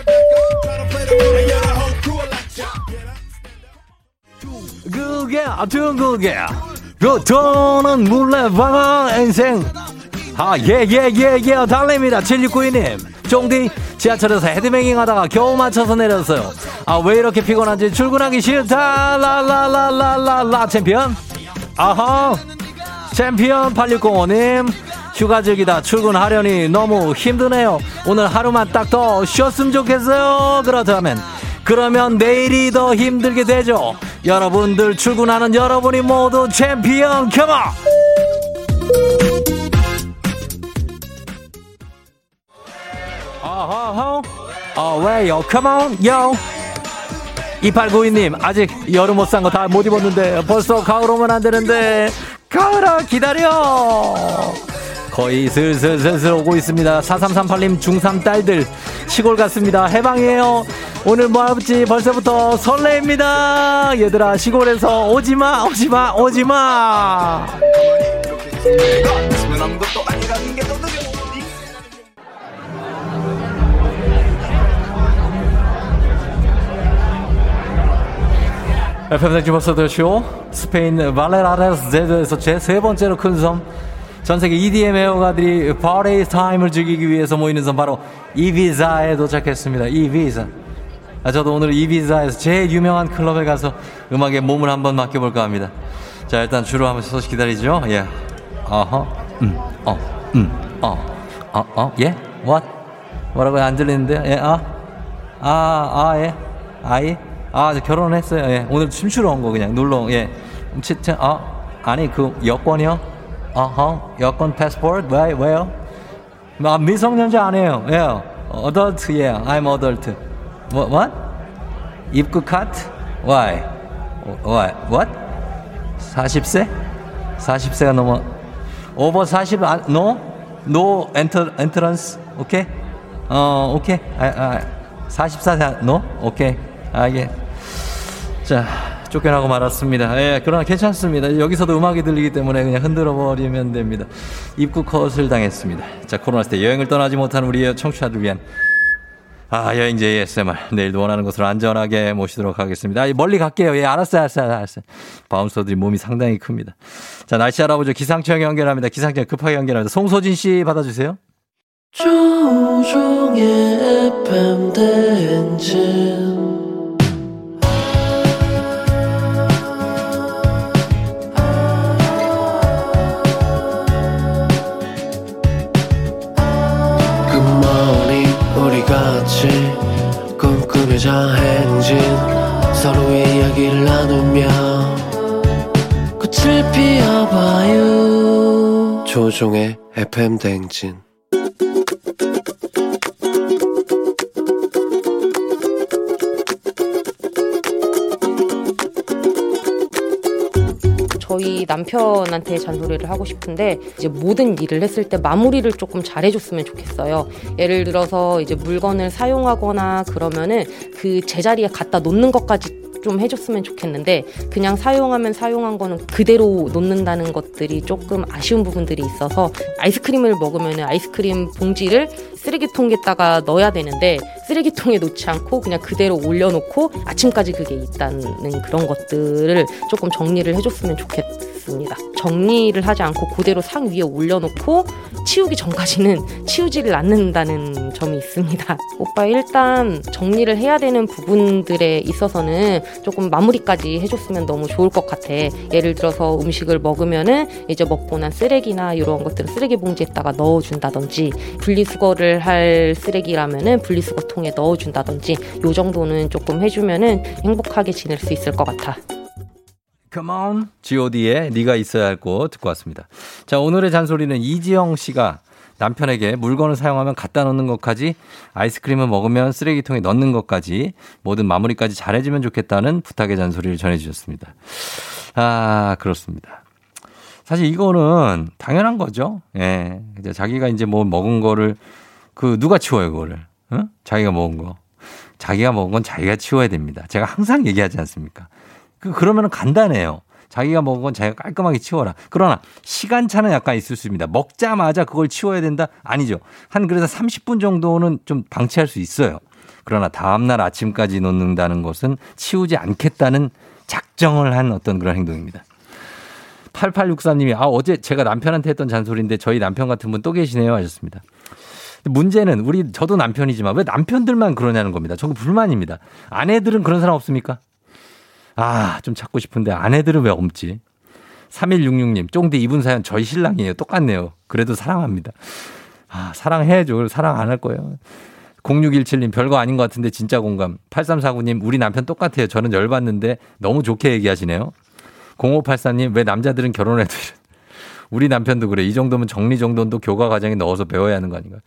그게 둥그게 그 돈은 물레방아 인생 아 예 예 예예 달립니다 7692님 쫑디 지하철에서 헤드뱅잉 하다가 겨우 맞춰서 내렸어요. 아 왜 이렇게 피곤한지 출근하기 싫다. 라라라라라라. 챔피언. 아하. 챔피언 8605님. 휴가 즐기다 출근하려니 너무 힘드네요. 오늘 하루만 딱 더 쉬었으면 좋겠어요. 그렇다면 그러면 내일이 더 힘들게 되죠. 여러분들 출근하는 여러분이 모두 챔피언 컴온! 어 왜요 컴온 요 2892님 아직 여름 옷 산 거 다 못 입었는데 벌써 가을 오면 안 되는데 가을아 기다려 거의 슬슬슬슬 오고 있습니다. 4338님 중3 딸들 시골 갔습니다. 해방이에요. 오늘 뭐 할지 벌써부터 설레입니다. 얘들아 시골에서 오지마 오지마 오지마. FM생 주버스더 쇼 스페인 발레라레스 제도에서 제 세 번째로 큰 섬 전 세계 EDM 애호가들이 party time을 즐기기 위해서 모이는 섬 바로 이비자에 도착했습니다. 이비자. 아, 저도 오늘 이비자에서 제일 유명한 클럽에 가서 음악에 몸을 한번 맡겨볼까 합니다. 자 일단 주로 한번 소식 기다리죠. 예. 어허. 음. 어. 음. 어. 어. 어. 예. What? 뭐라고 안 들리는데? 예. 아. 아. 아. 예. 아이. 아, 저 결혼했어요. 예. 오늘 춤추러 온 거 그냥 놀러. 예. 치트. 아. 아니 그 여권이요? 어허, 여권 패스포트 왜 왜요? 아, 미성년자 아니에요. 예. 어덜트 예. I'm adult. What? what? 입국 카트? Why? Why? What? 40세? 40세가 넘어 오버 40 아, no? No enter entrance. 오케이? 어, 오케이. 아, 아 44세 no? 오케이. 아, 예. 자, 쫓겨나고 말았습니다. 예, 그러나 괜찮습니다. 여기서도 음악이 들리기 때문에 그냥 흔들어 버리면 됩니다. 입국 컷을 당했습니다. 자, 코로나 시대 여행을 떠나지 못한 우리 청취자들 위한 아, 여행제 ASMR. 내일도 원하는 곳으로 안전하게 모시도록 하겠습니다. 아, 멀리 갈게요. 예, 알았어요, 알았어요, 알았어요. 바운서들이 몸이 상당히 큽니다. 자, 날씨 알아보죠. 기상청 연결합니다. 기상청 급하게 연결합니다. 송소진 씨 받아주세요. 조종의 FM 대행진 같이 꿈꾸며자 행진 서로의 이야기를 나누며 꽃을 피워봐요. 조종의 FM 대행진 저희 남편한테 잔소리를 하고 싶은데 이제 모든 일을 했을 때 마무리를 조금 잘해줬으면 좋겠어요. 예를 들어서 이제 물건을 사용하거나 그러면은 그 제자리에 갖다 놓는 것까지 좀 해줬으면 좋겠는데 그냥 사용하면 사용한 거는 그대로 놓는다는 것들이 조금 아쉬운 부분들이 있어서 아이스크림을 먹으면 아이스크림 봉지를 쓰레기통에다가 넣어야 되는데 쓰레기통에 놓지 않고 그냥 그대로 올려놓고 아침까지 그게 있다는 그런 것들을 조금 정리를 해줬으면 좋겠습니다. 정리를 하지 않고 그대로 상 위에 올려놓고 치우기 전까지는 치우지를 않는다는 점이 있습니다. 오빠 일단 정리를 해야 되는 부분들에 있어서는 조금 마무리까지 해줬으면 너무 좋을 것 같아. 예를 들어서 음식을 먹으면은 이제 먹고 난 쓰레기나 이런 것들을 쓰레기 봉지에다가 넣어준다든지 분리수거를 할 쓰레기라면은 분리수거 통에 넣어준다든지 요 정도는 조금 해주면은 행복하게 지낼 수 있을 것 같아. Come on. G.O.D의 네가 있어야 할 곳 듣고 왔습니다. 자, 오늘의 잔소리는 이지영 씨가 남편에게 물건을 사용하면 갖다 놓는 것까지 아이스크림을 먹으면 쓰레기통에 넣는 것까지 모든 마무리까지 잘해주면 좋겠다는 부탁의 잔소리를 전해주셨습니다. 아, 그렇습니다. 사실 이거는 당연한 거죠. 예. 자기가 이제 뭐 먹은 거를 그 누가 치워요, 그거를. 응? 자기가 먹은 거. 자기가 먹은 건 자기가 치워야 됩니다. 제가 항상 얘기하지 않습니까? 그, 그러면 간단해요. 자기가 먹은 건 자기가 깔끔하게 치워라. 그러나 시간차는 약간 있을 수 있습니다. 먹자마자 그걸 치워야 된다? 아니죠. 한 그래서 30분 정도는 좀 방치할 수 있어요. 그러나 다음날 아침까지 놓는다는 것은 치우지 않겠다는 작정을 한 어떤 그런 행동입니다. 8863님이 아 어제 제가 남편한테 했던 잔소리인데 저희 남편 같은 분 또 계시네요 하셨습니다. 문제는 우리 저도 남편이지만 왜 남편들만 그러냐는 겁니다. 저거 불만입니다. 아내들은 그런 사람 없습니까? 아, 좀 찾고 싶은데 아내들은 왜 없지? 3166님, 쫑대 이분 사연 저희 신랑이에요. 똑같네요. 그래도 사랑합니다. 아, 사랑해야죠. 사랑 안 할 거예요. 0617님, 별거 아닌 것 같은데 진짜 공감. 8349님, 우리 남편 똑같아요. 저는 열받는데 너무 좋게 얘기하시네요. 0584님, 왜 남자들은 결혼해도 이래? 우리 남편도 그래. 이 정도면 정리 정돈도 교과 과정에 넣어서 배워야 하는 거 아닌가.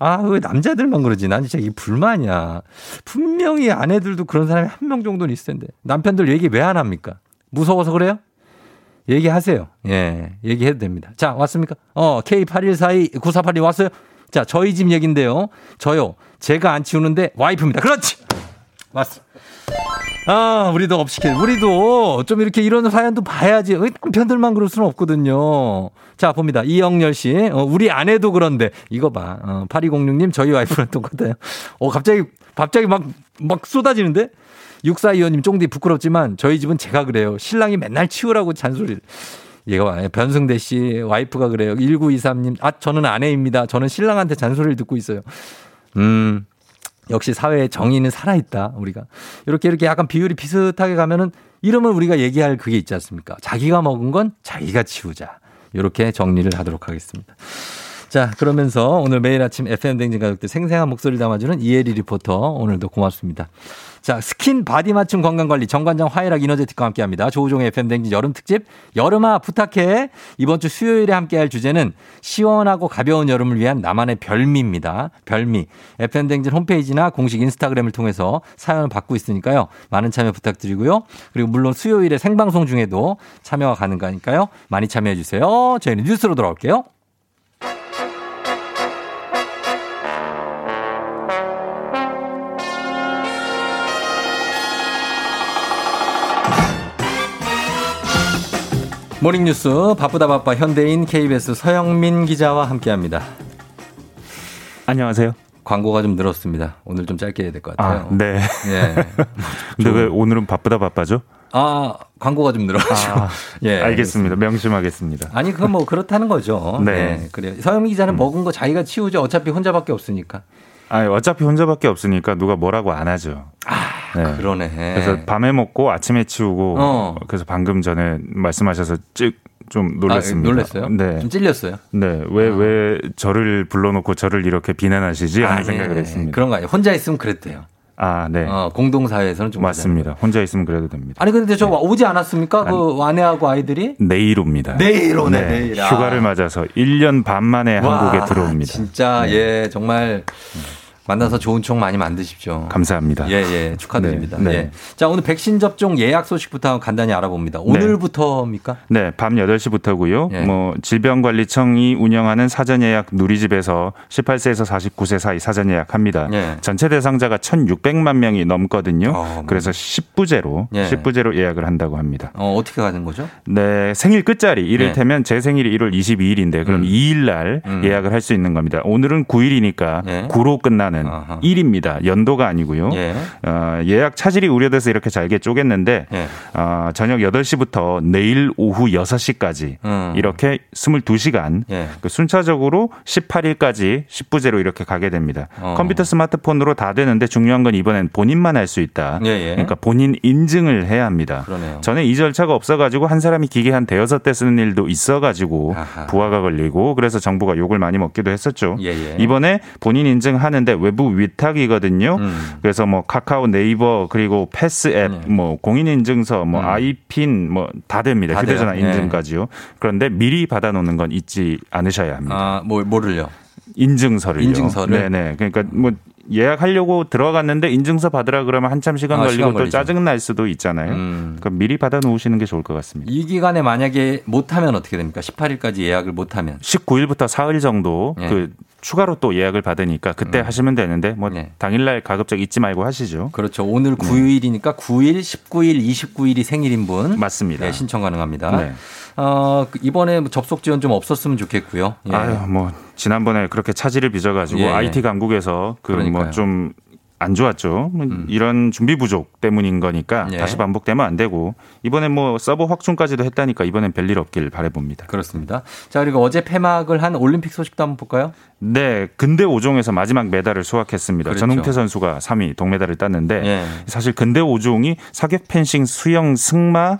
아, 왜 남자들만 그러지? 난 진짜 이 불만이야. 분명히 아내들도 그런 사람이 한 명 정도는 있을 텐데. 남편들 얘기 왜 안 합니까? 무서워서 그래요? 얘기하세요. 예, 얘기해도 됩니다. 자, 왔습니까? 어, K8142-9482 왔어요? 자, 저희 집 얘긴데요. 저요. 제가 안 치우는데 와이프입니다. 그렇지! 왔어. 아, 우리도 업시킬. 우리도 좀 이렇게 이런 사연도 봐야지. 왜 남편들만 그럴 수는 없거든요. 자, 봅니다. 이영렬 씨. 어, 우리 아내도 그런데. 이거 봐. 어, 8206님, 저희 와이프랑 똑같아요. 어, 갑자기, 갑자기 막, 막 쏟아지는데? 6425님, 쫑디 부끄럽지만 저희 집은 제가 그래요. 신랑이 맨날 치우라고 잔소리를. 얘가 봐. 변승대 씨, 와이프가 그래요. 1923님, 아, 저는 아내입니다. 저는 신랑한테 잔소리를 듣고 있어요. 음, 역시 사회의 정의는 살아있다, 우리가. 이렇게 이렇게 약간 비율이 비슷하게 가면은 이러면 우리가 얘기할 그게 있지 않습니까? 자기가 먹은 건 자기가 치우자. 이렇게 정리를 하도록 하겠습니다. 자, 그러면서 오늘 매일 아침 FM 댕진 가족들 생생한 목소리를 담아주는 이혜리 리포터 오늘도 고맙습니다. 자, 스킨 body 맞춤 건강관리 정관장 화애락 이너제틱과 함께 합니다. 조우종의 FM 대행진 여름 특집 여름아 부탁해. 이번 주 수요일에 함께 할 주제는 시원하고 가벼운 여름을 위한 나만의 별미입니다. 별미. FM 대행진 홈페이지나 공식 인스타그램을 통해서 사연을 받고 있으니까요. 많은 참여 부탁드리고요. 그리고 물론 수요일에 생방송 중에도 참여가 가능하니까요. 많이 참여해 주세요. 저희는 뉴스로 돌아올게요. 모닝뉴스 바쁘다 바빠 현대인 KBS 서영민 기자와 함께합니다. 안녕하세요. 광고가 좀 늘었습니다. 오늘 좀 짧게 해야 될 것 같아요. 아, 네. 예. 근데 왜 오늘은 바쁘다 바빠죠? 아 광고가 좀 늘어가지고. 아, 예. 알겠습니다. 명심하겠습니다. 아니 그건 뭐 그렇다는 거죠. 네. 네. 그래요. 서영민 기자는 먹은 거 자기가 치우죠. 어차피 혼자밖에 없으니까. 아, 어차피 혼자밖에 없으니까 누가 뭐라고 안 하죠. 아, 그러네. 그래서 밤에 먹고 아침에 치우고 어. 그래서 방금 전에 말씀하셔서 찍 좀 놀랐습니다. 아, 놀랐어요? 네. 좀 찔렸어요? 네. 왜, 왜 저를 불러놓고 저를 이렇게 비난하시지? 하는 아, 생각을 네. 했습니다. 그런 거 아니에요. 혼자 있으면 그랬대요. 아, 네. 어, 공동사회에서는 좀 맞습니다. 혼자 있으면 그래도 됩니다. 아니 근데 저 오지 않았습니까? 그 아내하고 아이들이? 내일 옵니다. 내일 오네, 내일. 아. 휴가를 맞아서 1년 반 만에 와, 한국에 들어옵니다. 진짜 네. 예 정말 만나서 좋은 추억 많이 만드십시오. 감사합니다. 예, 예. 축하드립니다. 네, 네. 예. 자, 오늘 백신 접종 예약 소식부터 간단히 알아봅니다. 오늘부터입니까? 네, 밤 8시부터고요. 예. 뭐 질병관리청이 운영하는 사전 예약 누리집에서 18세에서 49세 사이 사전 예약합니다. 예. 전체 대상자가 1,600만 명이 넘거든요. 그래서 10부제로 어, 예. 10부제로 예약을 한다고 합니다. 어, 어떻게 가는 거죠? 네, 생일 끝자리 이를테면 제 생일이 1월 22일인데 그럼 2일 날 예약을 할 수 있는 겁니다. 오늘은 9일이니까 9로 끝나는 1입니다. 연도가 아니고요. 예. 어, 예약 차질이 우려돼서 이렇게 잘게 쪼갰는데 예. 어, 저녁 8시부터 내일 오후 6시까지 음. 이렇게 22시간 예. 그 순차적으로 18일까지 10부제로 이렇게 가게 됩니다. 어. 컴퓨터 스마트폰으로 다 되는데 중요한 건 이번엔 본인만 할 수 있다. 예, 예. 그러니까 본인 인증을 해야 합니다. 그러네요. 전에 이 절차가 없어가지고 한 사람이 기계 한 대여섯 대 쓰는 일도 있어가지고 부하가 걸리고 그래서 정부가 욕을 많이 먹기도 했었죠. 예, 예. 이번에 본인 인증하는데 외부 위탁이거든요. 음. 그래서 뭐 카카오, 네이버 그리고 패스 앱, 뭐 공인 인증서, 뭐 아이핀 뭐 다 됩니다. 음. 다 휴대전화 돼요? 예. 인증까지요. 그런데 미리 받아놓는 건 잊지 않으셔야 합니다. 아, 뭐, 뭐를요? 인증서를요. 인증서를? 네네. 그러니까 뭐 예약하려고 들어갔는데 인증서 받으라 그러면 한참 시간 아, 걸리고 시간 또. 짜증 날 수도 있잖아요. 음. 그럼 미리 받아 놓으시는 게 좋을 것 같습니다. 이 기간에 만약에 못하면 어떻게 됩니까? 18일까지 예약을 못하면. 19일부터 사흘 정도 예. 음. 그 추가로 또 예약을 받으니까 그때 하시면 되는데 뭐 당일날 가급적 잊지 말고 하시죠. 그렇죠. 오늘 9일이니까 9일, 19일, 29일이 생일인 분. 맞습니다. 네, 신청 가능합니다. 네. 어, 그 이번에 뭐 접속 지원 좀 없었으면 좋겠고요. 예. 아유 뭐 지난번에 그렇게 차질을 빚어가지고 예, 예. IT 강국에서 그. 음. 뭐좀 안 좋았죠. 뭐 이런 준비 부족 때문인 거니까 예. 다시 반복되면 안 되고 이번에 뭐 서버 확충까지도 했다니까 이번엔 별일 없길 바라봅니다. 그렇습니다. 자, 그리고 어제 폐막을 한 올림픽 소식도 한번 볼까요? 네, 근대 5종에서 마지막 메달을 수확했습니다. 그렇죠. 전웅태 선수가 3위 동메달을 땄는데 예. 사실 근대 5종이 사격 펜싱, 수영, 승마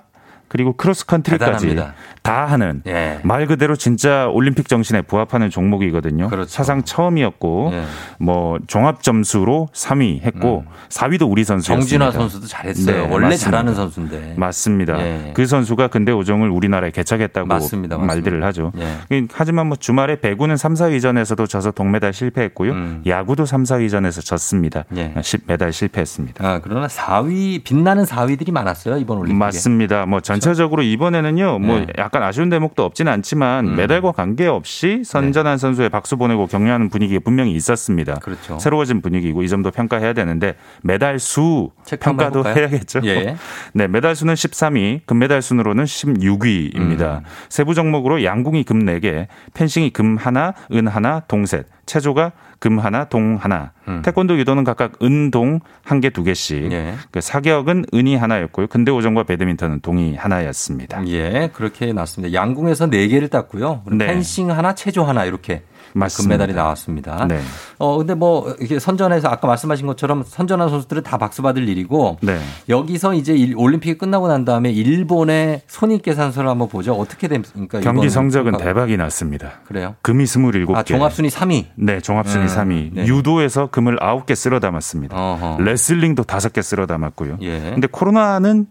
그리고 크로스컨트리까지 대단합니다. 다 하는 예. 말 그대로 진짜 올림픽 정신에 부합하는 종목이거든요. 그렇죠. 사상 처음이었고 예. 뭐 종합 점수로 3위 했고 4위도 우리 선수였습니다. 음. 정진화 선수도 잘했어요. 원래 맞습니다. 잘하는 선수인데. 맞습니다. 예. 그 선수가 근대 5종을 우리나라에 개척했다고 맞습니다. 맞습니다. 말들을 하죠. 예. 하지만 뭐 주말에 배구는 3, 4위전에서도 져서 동메달 실패했고요. 음. 야구도 3, 4위전에서 졌습니다. 예. 시- 메달 실패했습니다. 아, 그러나 4위, 빛나는 4위들이 많았어요. 이번 올림픽에. 맞습니다. 뭐 전 체적으로 이번에는요, 뭐 네. 약간 아쉬운 대목도 없진 않지만 음. 메달과 관계없이 선전한 선수에 박수 보내고 격려하는 분위기가 분명히 있었습니다. 그렇죠. 새로워진 분위기고 이 점도 평가해야 되는데 메달 수 평가도? 해야겠죠. 예. 네, 메달 수는 13위, 금메달 순으로는 16위입니다. 음. 세부 종목으로 양궁이 금 4개, 펜싱이 금 하나, 은 하나, 동셋, 체조가 금 하나, 동 하나, 태권도 유도는 각각 은, 동 한 개, 두 개씩. 음. 예. 그 사격은 은이 하나였고요. 근대 오전과 배드민턴은 동이 하나였습니다. 예, 그렇게 났습니다. 양궁에서 4개를 땄고요. 그리고 네. 펜싱 하나, 체조 하나 이렇게 맞습니다. 금메달이 나왔습니다. 네. 어, 근데 뭐 이렇게 선전해서 아까 말씀하신 것처럼 선전한 선수들은 다 박수 받을 일이고 네. 여기서 이제 일- 올림픽이 끝나고 난 다음에 일본의 손익 계산서를 한번 보죠. 어떻게 됩니까? 경기 이번 성적은 평가가? 대박이 났습니다. 그래요? 금이 27개. 아, 종합순위 3위. 네, 종합순위 음, 3위. 네. 유도에서 금을 9개 쓸어 담았습니다. 어허. 레슬링도 5개 쓸어 담았고요. 예. 근데 코로나는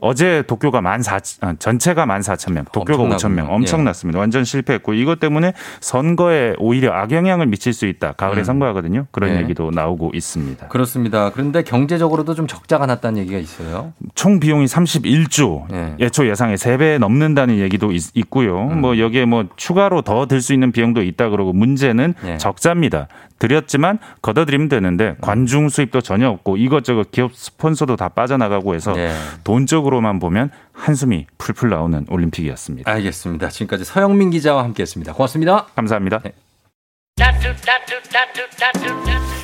어제 도쿄가 만 사, 아, 전체가 만 사천 명, 도쿄가. 오천 명, 엄청났습니다. 완전 실패했고 이것 때문에 선거에 오히려 악영향을 미칠 수 있다. 가을에 음. 선거하거든요. 그런 네. 얘기도 나오고 있습니다. 그렇습니다. 그런데 경제적으로도 좀 적자가 났다는 얘기가 있어요. 총 비용이 31조, 예. 예초 예상의 3배 넘는다는 얘기도 있, 고요 음. 뭐 여기에 뭐 추가로 더 들 수 있는 비용도 있다 그러고 문제는 예. 적자입니다. 드렸지만 걷어들이면 되는데 관중 수입도 전혀 없고 이것저것 기업 스폰서도 다 빠져나가고 해서 예. 돈적으로만 보면 한숨이 풀풀 나오는 올림픽이었습니다. 알겠습니다. 지금까지 서영민 기자와 함께했습니다. 고맙습니다. 감사합니다.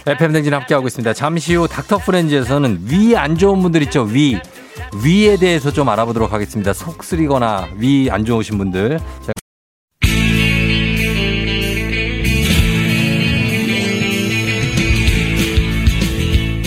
FM 댕진 함께하고 있습니다. 잠시 후 닥터 프렌즈에서는 위 안 좋은 분들 있죠. 위. 위에 대해서 좀 알아보도록 하겠습니다. 속 쓰리거나 위 안 좋으신 분들.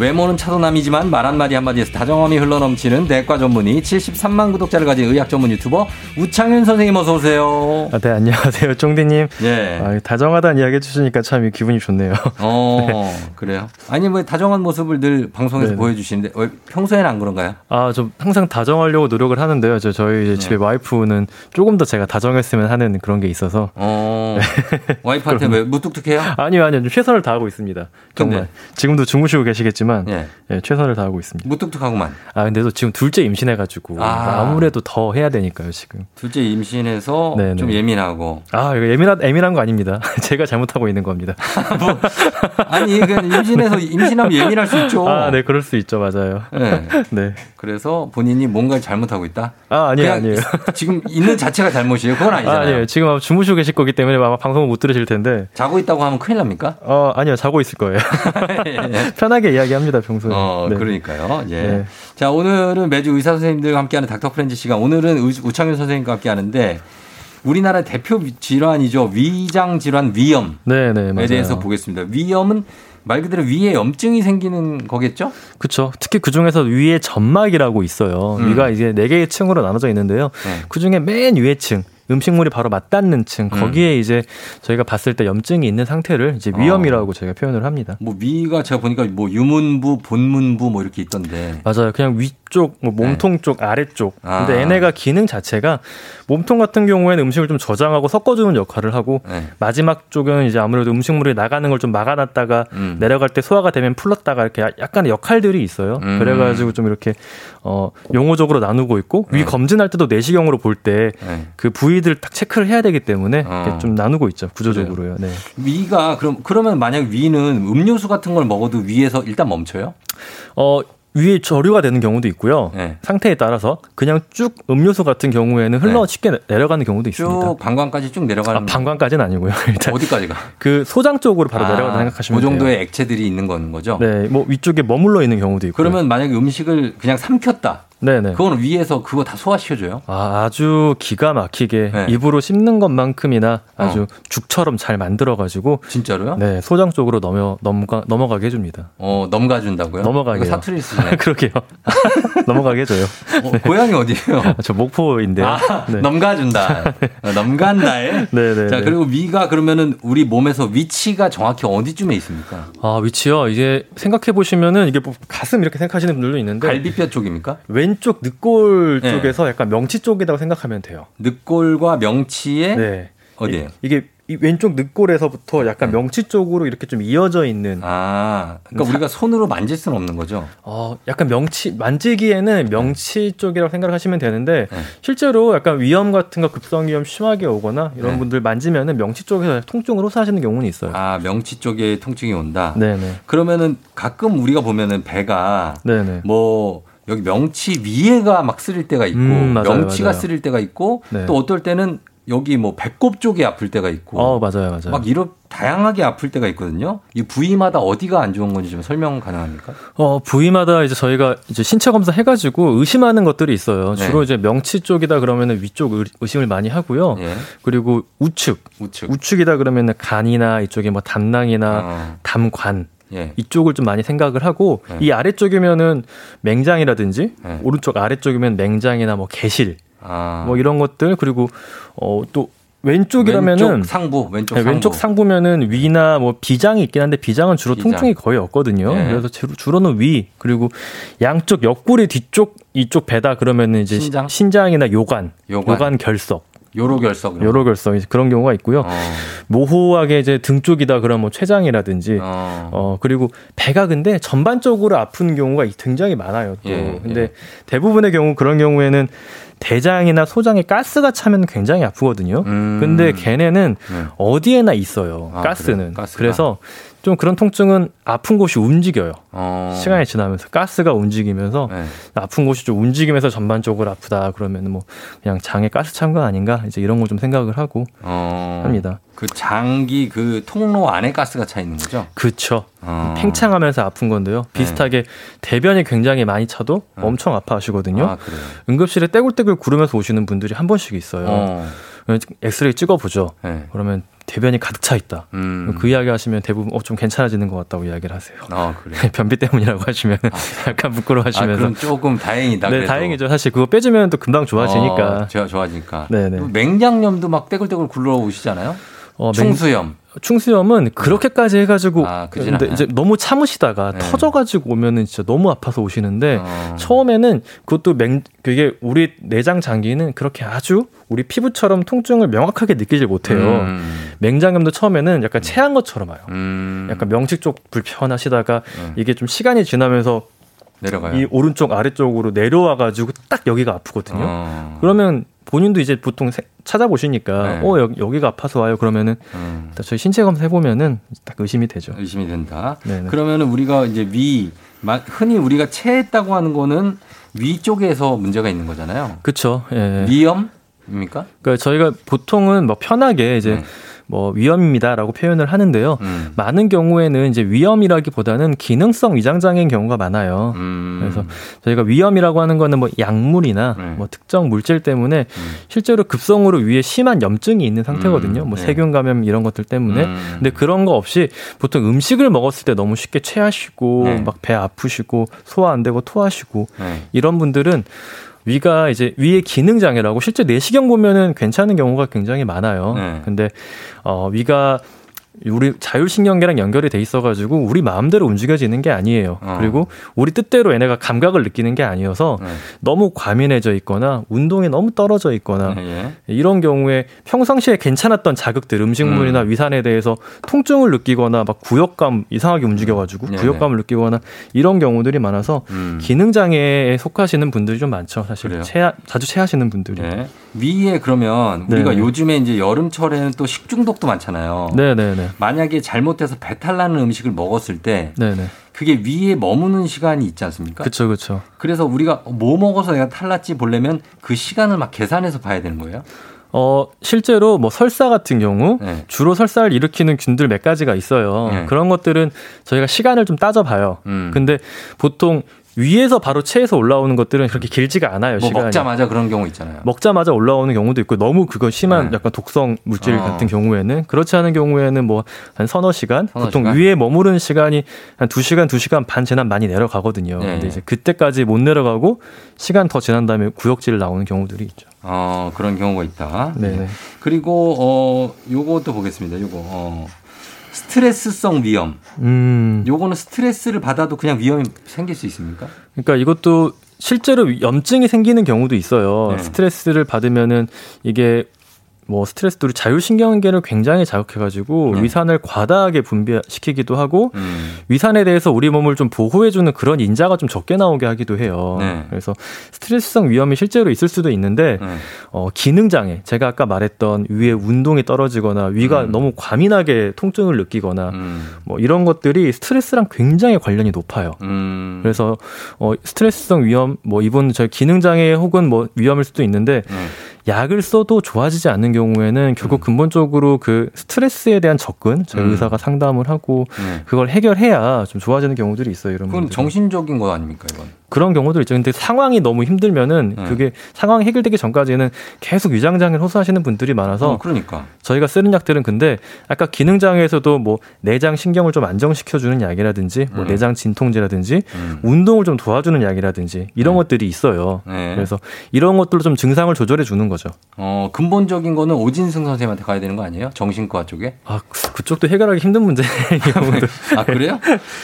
외모는 차도남이지만 말 한마디 한마디에서 다정함이 흘러넘치는 내과 전문의 73만 구독자를 가진 의학 전문 유튜버 우창윤 선생님 어서 오세요. 아, 네, 안녕하세요. 쫑디님. 예. 아, 다정하다는 이야기 해주시니까 참 기분이 좋네요. 어, 네. 그래요? 아니, 뭐, 다정한 모습을 늘 방송에서 네네. 보여주시는데, 어, 평소에는 안 그런가요? 아, 좀 항상 다정하려고 노력을 하는데요. 저, 저희 이제 집에 와이프는 조금 더 제가 다정했으면 하는 그런 게 있어서. 어, 와이프한테 그럼- 왜 무뚝뚝해요? 아니요, 아니요. 좀 최선을 다하고 있습니다. 정말. 근데? 지금도 주무시고 계시겠지만, 예. 예, 최선을 다하고 있습니다. 무뚝뚝하구만. 아, 근데 또 지금 둘째 임신해가지고, 아. 아. 무래도더 해야 되니까요, 지금. 둘째 임신해서 네네. 좀 예민하고. 아, 이거 예민한, 예민한 거 아닙니다. 제가 잘못하고 있는 겁니다. 아니, 그 임신해서, 임신하면 예민할 수 있죠. 아, 네, 그럴 수 있죠. 맞아요. 네. 네. 그래서 본인이 뭔가를 잘못하고 있다? 아, 아니에요, 아니에요. 지금 있는 자체가 잘못이에요. 그건 아, 아니잖아요. 아 니에요. 지금 아마 주무시고 계실 거기 때문에 아마 방송을 못 들으실 텐데. 자고 있다고 하면 큰일 납니까? 어, 아니요. 자고 있을 거예요. 편하게 이야기 합니다, 평소에. 어, 네. 그러니까요. 예. 네. 자, 오늘은 매주 의사 선생님들과 함께하는 닥터 프렌즈 시간. 오늘은 우- 우창윤 선생님과 함께 하는데 우리나라 대표 질환이죠. 위장 질환 위염에 네, 네. 대해서 보겠습니다. 위염은 말 그대로 위에 염증이 생기는 거겠죠? 그렇죠. 특히 그 중에서 위에 점막이라고 있어요. 음. 위가 이제 네 개의 층으로 나눠져 있는데요. 네. 그 중에 맨 위에 층. 음식물이 바로 맞닿는 층 음. 거기에 이제 저희가 봤을 때 염증이 있는 상태를 이제 위염이라고 저희가 표현을 합니다. 뭐 위가 제가 보니까 뭐 유문부, 본문부 뭐 이렇게 있던데. 맞아요. 그냥 위쪽, 뭐 몸통 쪽, 아래쪽. 네. 아. 근데 얘네가 기능 자체가 몸통 같은 경우에는 음식을 좀 저장하고 섞어주는 역할을 하고 네. 마지막 쪽은 이제 아무래도 음식물이 나가는 걸 좀 막아놨다가 음. 내려갈 때 소화가 되면 풀렀다가 이렇게 약간의 역할들이 있어요. 음. 그래가지고 좀 이렇게 어 용어적으로 나누고 있고 위 검진할 때도 내시경으로 볼 때그 네. 부위 들 딱 체크를 해야 되기 때문에 어. 좀 나누고 있죠 구조적으로요. 네. 위가 그럼 그러면 만약 위는 음료수 같은 걸 먹어도 위에서 일단 멈춰요? 어 위에 저류가 되는 경우도 있고요. 네. 상태에 따라서 그냥 쭉 음료수 같은 경우에는 흘러 쉽게 내려가는 경우도 있습니다. 쭉 방광까지 쭉 내려가는 아, 방광까지는 아니고요. 일단 어디까지가? 그 소장 쪽으로 바로 아, 내려가다 생각하시면 그 정도의 돼요. 액체들이 있는 건 거죠? 네, 뭐 위쪽에 머물러 있는 경우도 있고. 그러면 만약에 음식을 그냥 삼켰다. 네네. 그거는 위에서 그거 다 소화시켜줘요? 아, 아주 기가 막히게 네. 입으로 씹는 것만큼이나 아주 죽처럼 잘 만들어가지고 진짜로요? 네, 소장 쪽으로 넘어 넘가 넘어가게 해줍니다. 어, 넘가준다고요? 넘어가게. 사투리 쓰네. 그러게요. 넘어가게 해줘요. 어, 고향이 어디예요? 저 목포인데 요. 아, 네. 넘가준다. 어, 넘간다에. 네네. 자, 그리고 위가 그러면은 우리 몸에서 위치가 정확히 어디쯤에 있습니까? 아 위치요. 이제 생각해 보시면은 이게 뭐 가슴 이렇게 생각하시는 분들도 있는데 갈비뼈 쪽입니까? 왼쪽 늑골 네. 쪽에서 약간 명치 쪽이라고 생각하면 돼요. 늑골과 명치의 네. 어디예요? 이- 이 왼쪽 늑골에서부터 약간 명치 쪽으로 이렇게 좀 이어져 있는. 네. 아, 그러니까 우리가 손으로 만질 수는 없는 거죠? 어, 약간 명치 만지기에는 명치 쪽이라고 생각하시면 되는데 네. 실제로 약간 위염 같은 거 급성 위염 심하게 오거나 이런 네. 분들 만지면은 명치 쪽에서 통증으로 호소하시는 경우는 있어요. 아, 명치 쪽에 통증이 온다? 네 네. 그러면은 가끔 우리가 보면은 배가 네네. 뭐 여기 명치 위에가 막 쓰릴 때가 있고 음, 맞아요, 명치가 맞아요. 쓰릴 때가 있고 네. 또 어떨 때는 여기 뭐 배꼽 쪽이 아플 때가 있고 어 맞아요 맞아요. 막 이런 다양하게 아플 때가 있거든요. 이 부위마다 어디가 안 좋은 건지 좀 설명 가능합니까? 어, 부위마다 이제 저희가 이제 신체 검사 해 가지고 의심하는 것들이 있어요. 네. 주로 이제 명치 쪽이다 그러면은 위쪽 의- 의심을 많이 하고요. 예. 그리고 우측, 우측. 우측이다 그러면은 간이나 이쪽에 뭐 담낭이나 어. 담관 예. 이쪽을 좀 많이 생각을 하고 네. 이 아래쪽이면은 맹장이라든지 네. 오른쪽 아래쪽이면 맹장이나 뭐 개실 아. 뭐 이런 것들 그리고 어또 왼쪽이라면은 왼쪽 상부, 왼쪽 네, 상부. 왼쪽 상부면은 위나 뭐 비장이 있긴 한데 비장은 주로 비장. 통증이 거의 없거든요. 네. 그래서 주로, 주로 는 위 그리고 양쪽 옆구리 뒤쪽 이쪽 배다 그러면은 이제 신장? 신장이나 요관, 요관. 결석, 요로 결석. 요로 결석 이제 그런 경우가 있고요. 어. 모호하게 이제 등 쪽이다 그러면 뭐 췌장이라든지 어. 어 그리고 배가 근데 전반적으로 아픈 경우가 굉장히 많아요. 또 예, 근데 예. 대부분의 경우 그런 경우에는 대장이나 소장에 가스가 차면 굉장히 아프거든요. 음. 근데 걔네는 네. 어디에나 있어요. 아, 가스는. 그래요? 그래서 좀 그런 통증은 아픈 곳이 움직여요. 어. 시간이 지나면서 가스가 움직이면서 네. 아픈 곳이 좀 움직이면서 전반적으로 아프다 그러면 뭐 그냥 장에 가스 찬 거 아닌가 이제 이런 걸 좀 생각을 하고 어. 합니다. 그 장기 그 통로 안에 가스가 차 있는 거죠? 그쵸. 어. 팽창하면서 아픈 건데요. 비슷하게 대변이 굉장히 많이 차도 엄청 아파하시거든요. 아. 응급실에 떼굴떼굴 구르면서 오시는 분들이 한 번씩 있어요. 어. 엑스레이 찍어보죠. 네. 그러면 대변이 가득 차 있다. 음. 그 이야기 하시면 대부분 어, 좀 괜찮아지는 것 같다고 이야기를 하세요. 아, 그래. 변비 때문이라고 하시면 약간 부끄러워하시면서. 아, 그럼 조금 다행이다. 네, 그래도. 다행이죠. 사실 그거 빼주면 또 금방 좋아지니까. 어, 좋아, 좋아지니까. 네네. 맹장염도 막 떼굴떼굴 굴러오시잖아요. 어, 충수염. 충수염은 그렇게까지 해가지고 아, 근데 않아요? 이제 너무 참으시다가 네. 터져가지고 오면은 진짜 너무 아파서 오시는데 어. 처음에는 그것도 맹 그게 우리 내장 장기는 그렇게 아주 우리 피부처럼 통증을 명확하게 느끼질 못해요. 음. 맹장염도 처음에는 약간 체한 것처럼 와요. 음. 약간 명치 쪽 불편하시다가 이게 좀 시간이 지나면서 내려가요. 이 오른쪽 아래쪽으로 내려와 가지고 딱 여기가 아프거든요. 어. 그러면 본인도 이제 보통 세- 찾아보시니까 네. 어 여기, 여기가 아파서 와요. 그러면은 음. 저희 신체 검사 해보면은 딱 의심이 되죠. 의심이 된다. 네네. 그러면은 우리가 이제 위, 마- 흔히 우리가 체했다고 하는 거는 위 쪽에서 문제가 있는 거잖아요. 그렇죠. 예. 위염입니까? 그러니까 저희가 보통은 뭐 편하게 이제 네. 뭐 위염입니다라고 표현을 하는데요. 음. 많은 경우에는 이제 위염이라기보다는 기능성 위장 장애인 경우가 많아요. 음. 그래서 저희가 위염이라고 하는 거는 뭐 약물이나 네. 뭐 특정 물질 때문에 실제로 급성으로 위에 심한 염증이 있는 상태거든요. 음. 뭐 네. 세균 감염 이런 것들 때문에. 음. 근데 그런 거 없이 보통 음식을 먹었을 때 너무 쉽게 체하시고 네. 막배 아프시고 소화 안 되고 토하시고 네. 이런 분들은 위가 이제 위의 기능 장애라고 실제 내시경 보면은 괜찮은 경우가 굉장히 많아요. 네. 근데 어 위가 우리 자율신경계랑 연결이 돼 있어가지고 우리 마음대로 움직여지는 게 아니에요. 어. 그리고 우리 뜻대로 얘네가 감각을 느끼는 게 아니어서 네. 너무 과민해져 있거나 운동이 너무 떨어져 있거나 예, 예. 이런 경우에 평상시에 괜찮았던 자극들 음식물이나 음. 위산에 대해서 통증을 느끼거나 막 구역감 이상하게 움직여가지고 네네. 구역감을 느끼거나 이런 경우들이 많아서 음. 기능 장애에 속하시는 분들이 좀 많죠. 사실 그래요? 체하, 자주 체하시는 분들이. 예. 위에 그러면 우리가 네네. 요즘에 이제 여름철에는 또 식중독도 많잖아요. 네네 네. 만약에 잘못해서 배탈 나는 음식을 먹었을 때 네네. 그게 위에 머무는 시간이 있지 않습니까? 그쵸 그쵸. 그래서 우리가 뭐 먹어서 내가 탈났지 보려면 그 시간을 막 계산해서 봐야 되는 거예요. 어, 실제로 뭐 설사 같은 경우 네. 주로 설사를 일으키는 균들 몇 가지가 있어요. 네. 그런 것들은 저희가 시간을 좀 따져봐요. 음. 근데 보통 위에서 바로 체에서 올라오는 것들은 그렇게 길지가 않아요. 뭐 시간이. 먹자마자 그런 경우 있잖아요. 먹자마자 올라오는 경우도 있고 너무 그거 심한 네. 약간 독성 물질 어. 같은 경우에는 그렇지 않은 경우에는 뭐 한 서너 시간 서너 보통 시간? 위에 머무르는 시간이 한 두시간두시간 반 지난 많이 내려가거든요. 네. 근데 이제 그때까지 못 내려가고 시간 더 지난 다음에 구역질 나오는 경우들이 있죠. 어, 그런 경우가 있다. 네네. 그리고 어 요것도 보겠습니다. 요거 어 스트레스성 위험. 음. 요거는 스트레스를 받아도 그냥 위험이 생길 수 있습니까? 그러니까 이것도 실제로 염증이 생기는 경우도 있어요. 네. 스트레스를 받으면은 이게 뭐 스트레스도 우리 자율신경계를 굉장히 자극해가지고 네. 위산을 과다하게 분비시키기도 하고 음. 위산에 대해서 우리 몸을 좀 보호해주는 그런 인자가 좀 적게 나오게 하기도 해요. 네. 그래서 스트레스성 위험이 실제로 있을 수도 있는데 네. 어, 기능 장애, 제가 아까 말했던 위에 운동이 떨어지거나 위가 음. 너무 과민하게 통증을 느끼거나 음. 뭐 이런 것들이 스트레스랑 굉장히 관련이 높아요. 음. 그래서 어 스트레스성 위험 뭐 이분 저 기능 장애 혹은 뭐 위험일 수도 있는데 네. 약을 써도 좋아지지 않는 경우에는 결국 근본적으로 그 스트레스에 대한 접근 저희 음. 의사가 상담을 하고 네. 그걸 해결해야 좀 좋아지는 경우들이 있어요. 이런 그건 분들은. 정신적인 거 아닙니까, 이건? 그런 경우들 있죠. 근데 상황이 너무 힘들면은 네. 그게 상황이 해결되기 전까지는 계속 위장 장애를 호소하시는 분들이 많아서 어, 그러니까. 저희가 쓰는 약들은 근데 아까 기능 장애에서도 뭐 내장 신경을 좀 안정시켜 주는 약이라든지 뭐 음. 내장 진통제라든지 음. 운동을 좀 도와주는 약이라든지 이런 것들이 있어요. 네. 그래서 이런 것들로 좀 증상을 조절해 주는 거죠. 어, 근본적인 거는 오진승 선생님한테 가야 되는 거 아니에요? 정신과 쪽에? 아 그- 그쪽도 해결하기 힘든 문제인 경우도 아, 그래요?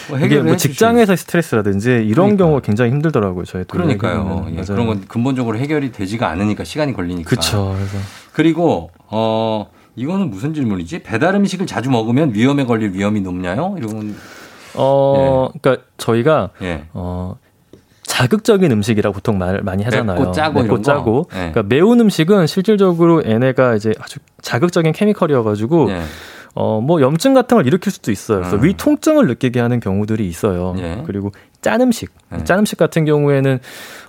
뭐 이게 해결을 뭐 해주시- 직장에서 스트레스라든지 이런 그러니까. 경우가 굉장히 힘들더라고요. 저희 또 그러니까요. 예. 그런 건 근본적으로 해결이 되지가 않으니까 시간이 걸리니까. 그쵸. 그래서 그리고 어 이거는 무슨 질문이지? 배달 음식을 자주 먹으면 위험에 걸릴 위험이 높냐요? 이런 어 그러니까 저희가 예. 어 자극적인 음식이라고 보통 말 많이 하잖아요. 맵고 짜고 거? 짜고. 네. 그러니까 매운 음식은 실질적으로 얘네가 이제 아주 자극적인 케미컬이어가지고 예. 어뭐 염증 같은 걸 일으킬 수도 있어요. 그래서 음. 위 통증을 느끼게 하는 경우들이 있어요. 예. 그리고 짠 음식, 네. 짠 음식 같은 경우에는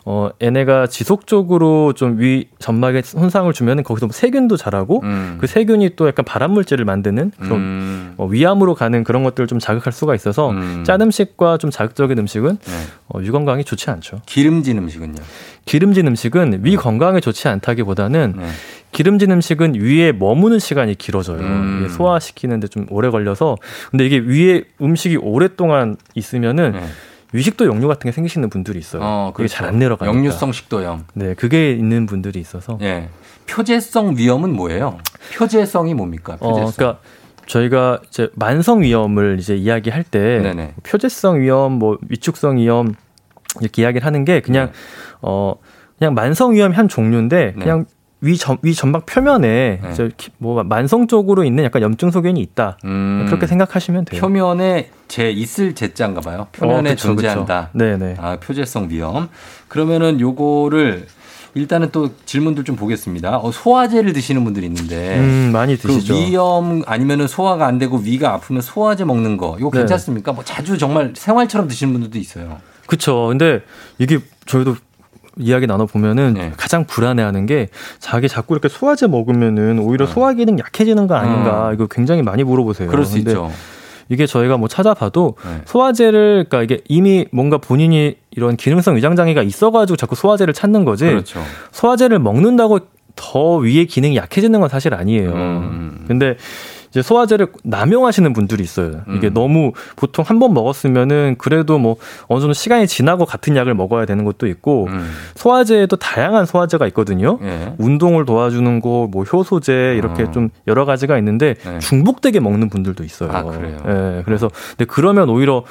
어 얘네가 지속적으로 좀 위 점막에 손상을 주면은 거기서 뭐 세균도 자라고 음. 그 세균이 또 약간 발암 물질을 만드는 그런 음. 어, 위암으로 가는 그런 것들을 좀 자극할 수가 있어서 짠 음식과 좀 자극적인 음식은 네. 어, 위 건강에 좋지 않죠. 기름진 음식은요? 기름진 음식은 위 건강에 좋지 않다기보다는 네. 기름진 음식은 위에 머무는 시간이 길어져요. 음. 소화시키는데 좀 오래 걸려서 근데 이게 위에 음식이 오랫동안 있으면은 위식도 역류 같은 게 생기시는 분들이 있어요. 네. 어, 그게 그렇죠. 잘안 내려가니까. 역류성 식도염. 네, 그게 있는 분들이 있어서. 예. 표재성 위염은 뭐예요? 표재성이 뭡니까? 어, 표재성. 그러니까 저희가 이제 만성 위염을 이제 이야기할 때 네네. 표재성 위염, 뭐 위축성 위염 이렇게 이야기를 하는 게 네. 그냥 어 그냥 만성 위염 한 종류인데 그냥 위, 점, 위 점막 표면에 네. 뭐 만성적으로 있는 약간 염증 소견이 있다. 그렇게 생각하시면 돼요. 음. 표면에 제 있을 제자인가 봐요. 표면에 어, 그쵸, 존재한다. 네네. 아, 표재성 위험. 그러면은 요거를 일단은 또 질문들 좀 보겠습니다. 어, 소화제를 드시는 분들이 있는데 음, 많이 그 드시죠. 위염 아니면은 소화가 안 되고 위가 아프면 소화제 먹는 거 이거 네. 괜찮습니까? 뭐 자주 정말 생활처럼 드시는 분들도 있어요. 그쵸. 근데 이게 저희도 이야기 나눠 보면은 네. 가장 불안해하는 게 자기 자꾸 이렇게 소화제 먹으면은 오히려 소화 기능 약해지는 거 아닌가 음. 이거 굉장히 많이 물어보세요. 그럴 수 있죠. 이게 저희가 뭐 찾아봐도 네. 소화제를 그러니까 이게 이미 뭔가 본인이 이런 기능성 위장 장애가 있어가지고 자꾸 소화제를 찾는 거지. 그렇죠. 소화제를 먹는다고 더 위의 기능이 약해지는 건 사실 아니에요. 음. 근데 이제 소화제를 남용하시는 분들이 있어요. 이게 음. 너무 보통 한 번 먹었으면은 그래도 뭐 어느 정도 시간이 지나고 같은 약을 먹어야 되는 것도 있고 음. 소화제에도 다양한 소화제가 있거든요. 예. 운동을 도와주는 거, 뭐 효소제 이렇게 어. 좀 여러 가지가 있는데 네. 중복되게 먹는 분들도 있어요. 아, 그래요? 예, 그래서 근데 그러면 오히려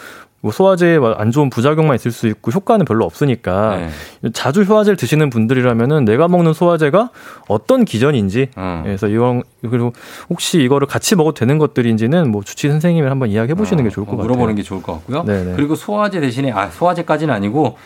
뭐 소화제에 안 좋은 부작용만 있을 수 있고 효과는 별로 없으니까 네. 자주 소화제를 드시는 분들이라면은 내가 먹는 소화제가 어떤 기전인지 어. 그래서 이건 그리고 혹시 이거를 같이 먹어도 되는 것들인지는 뭐 주치 선생님을 한번 이야기해 보시는 게 좋을 것 같아요. 어, 물어보는 게 좋을 것 같고요. 네네. 그리고 소화제 대신에 아 소화제까지는 아니고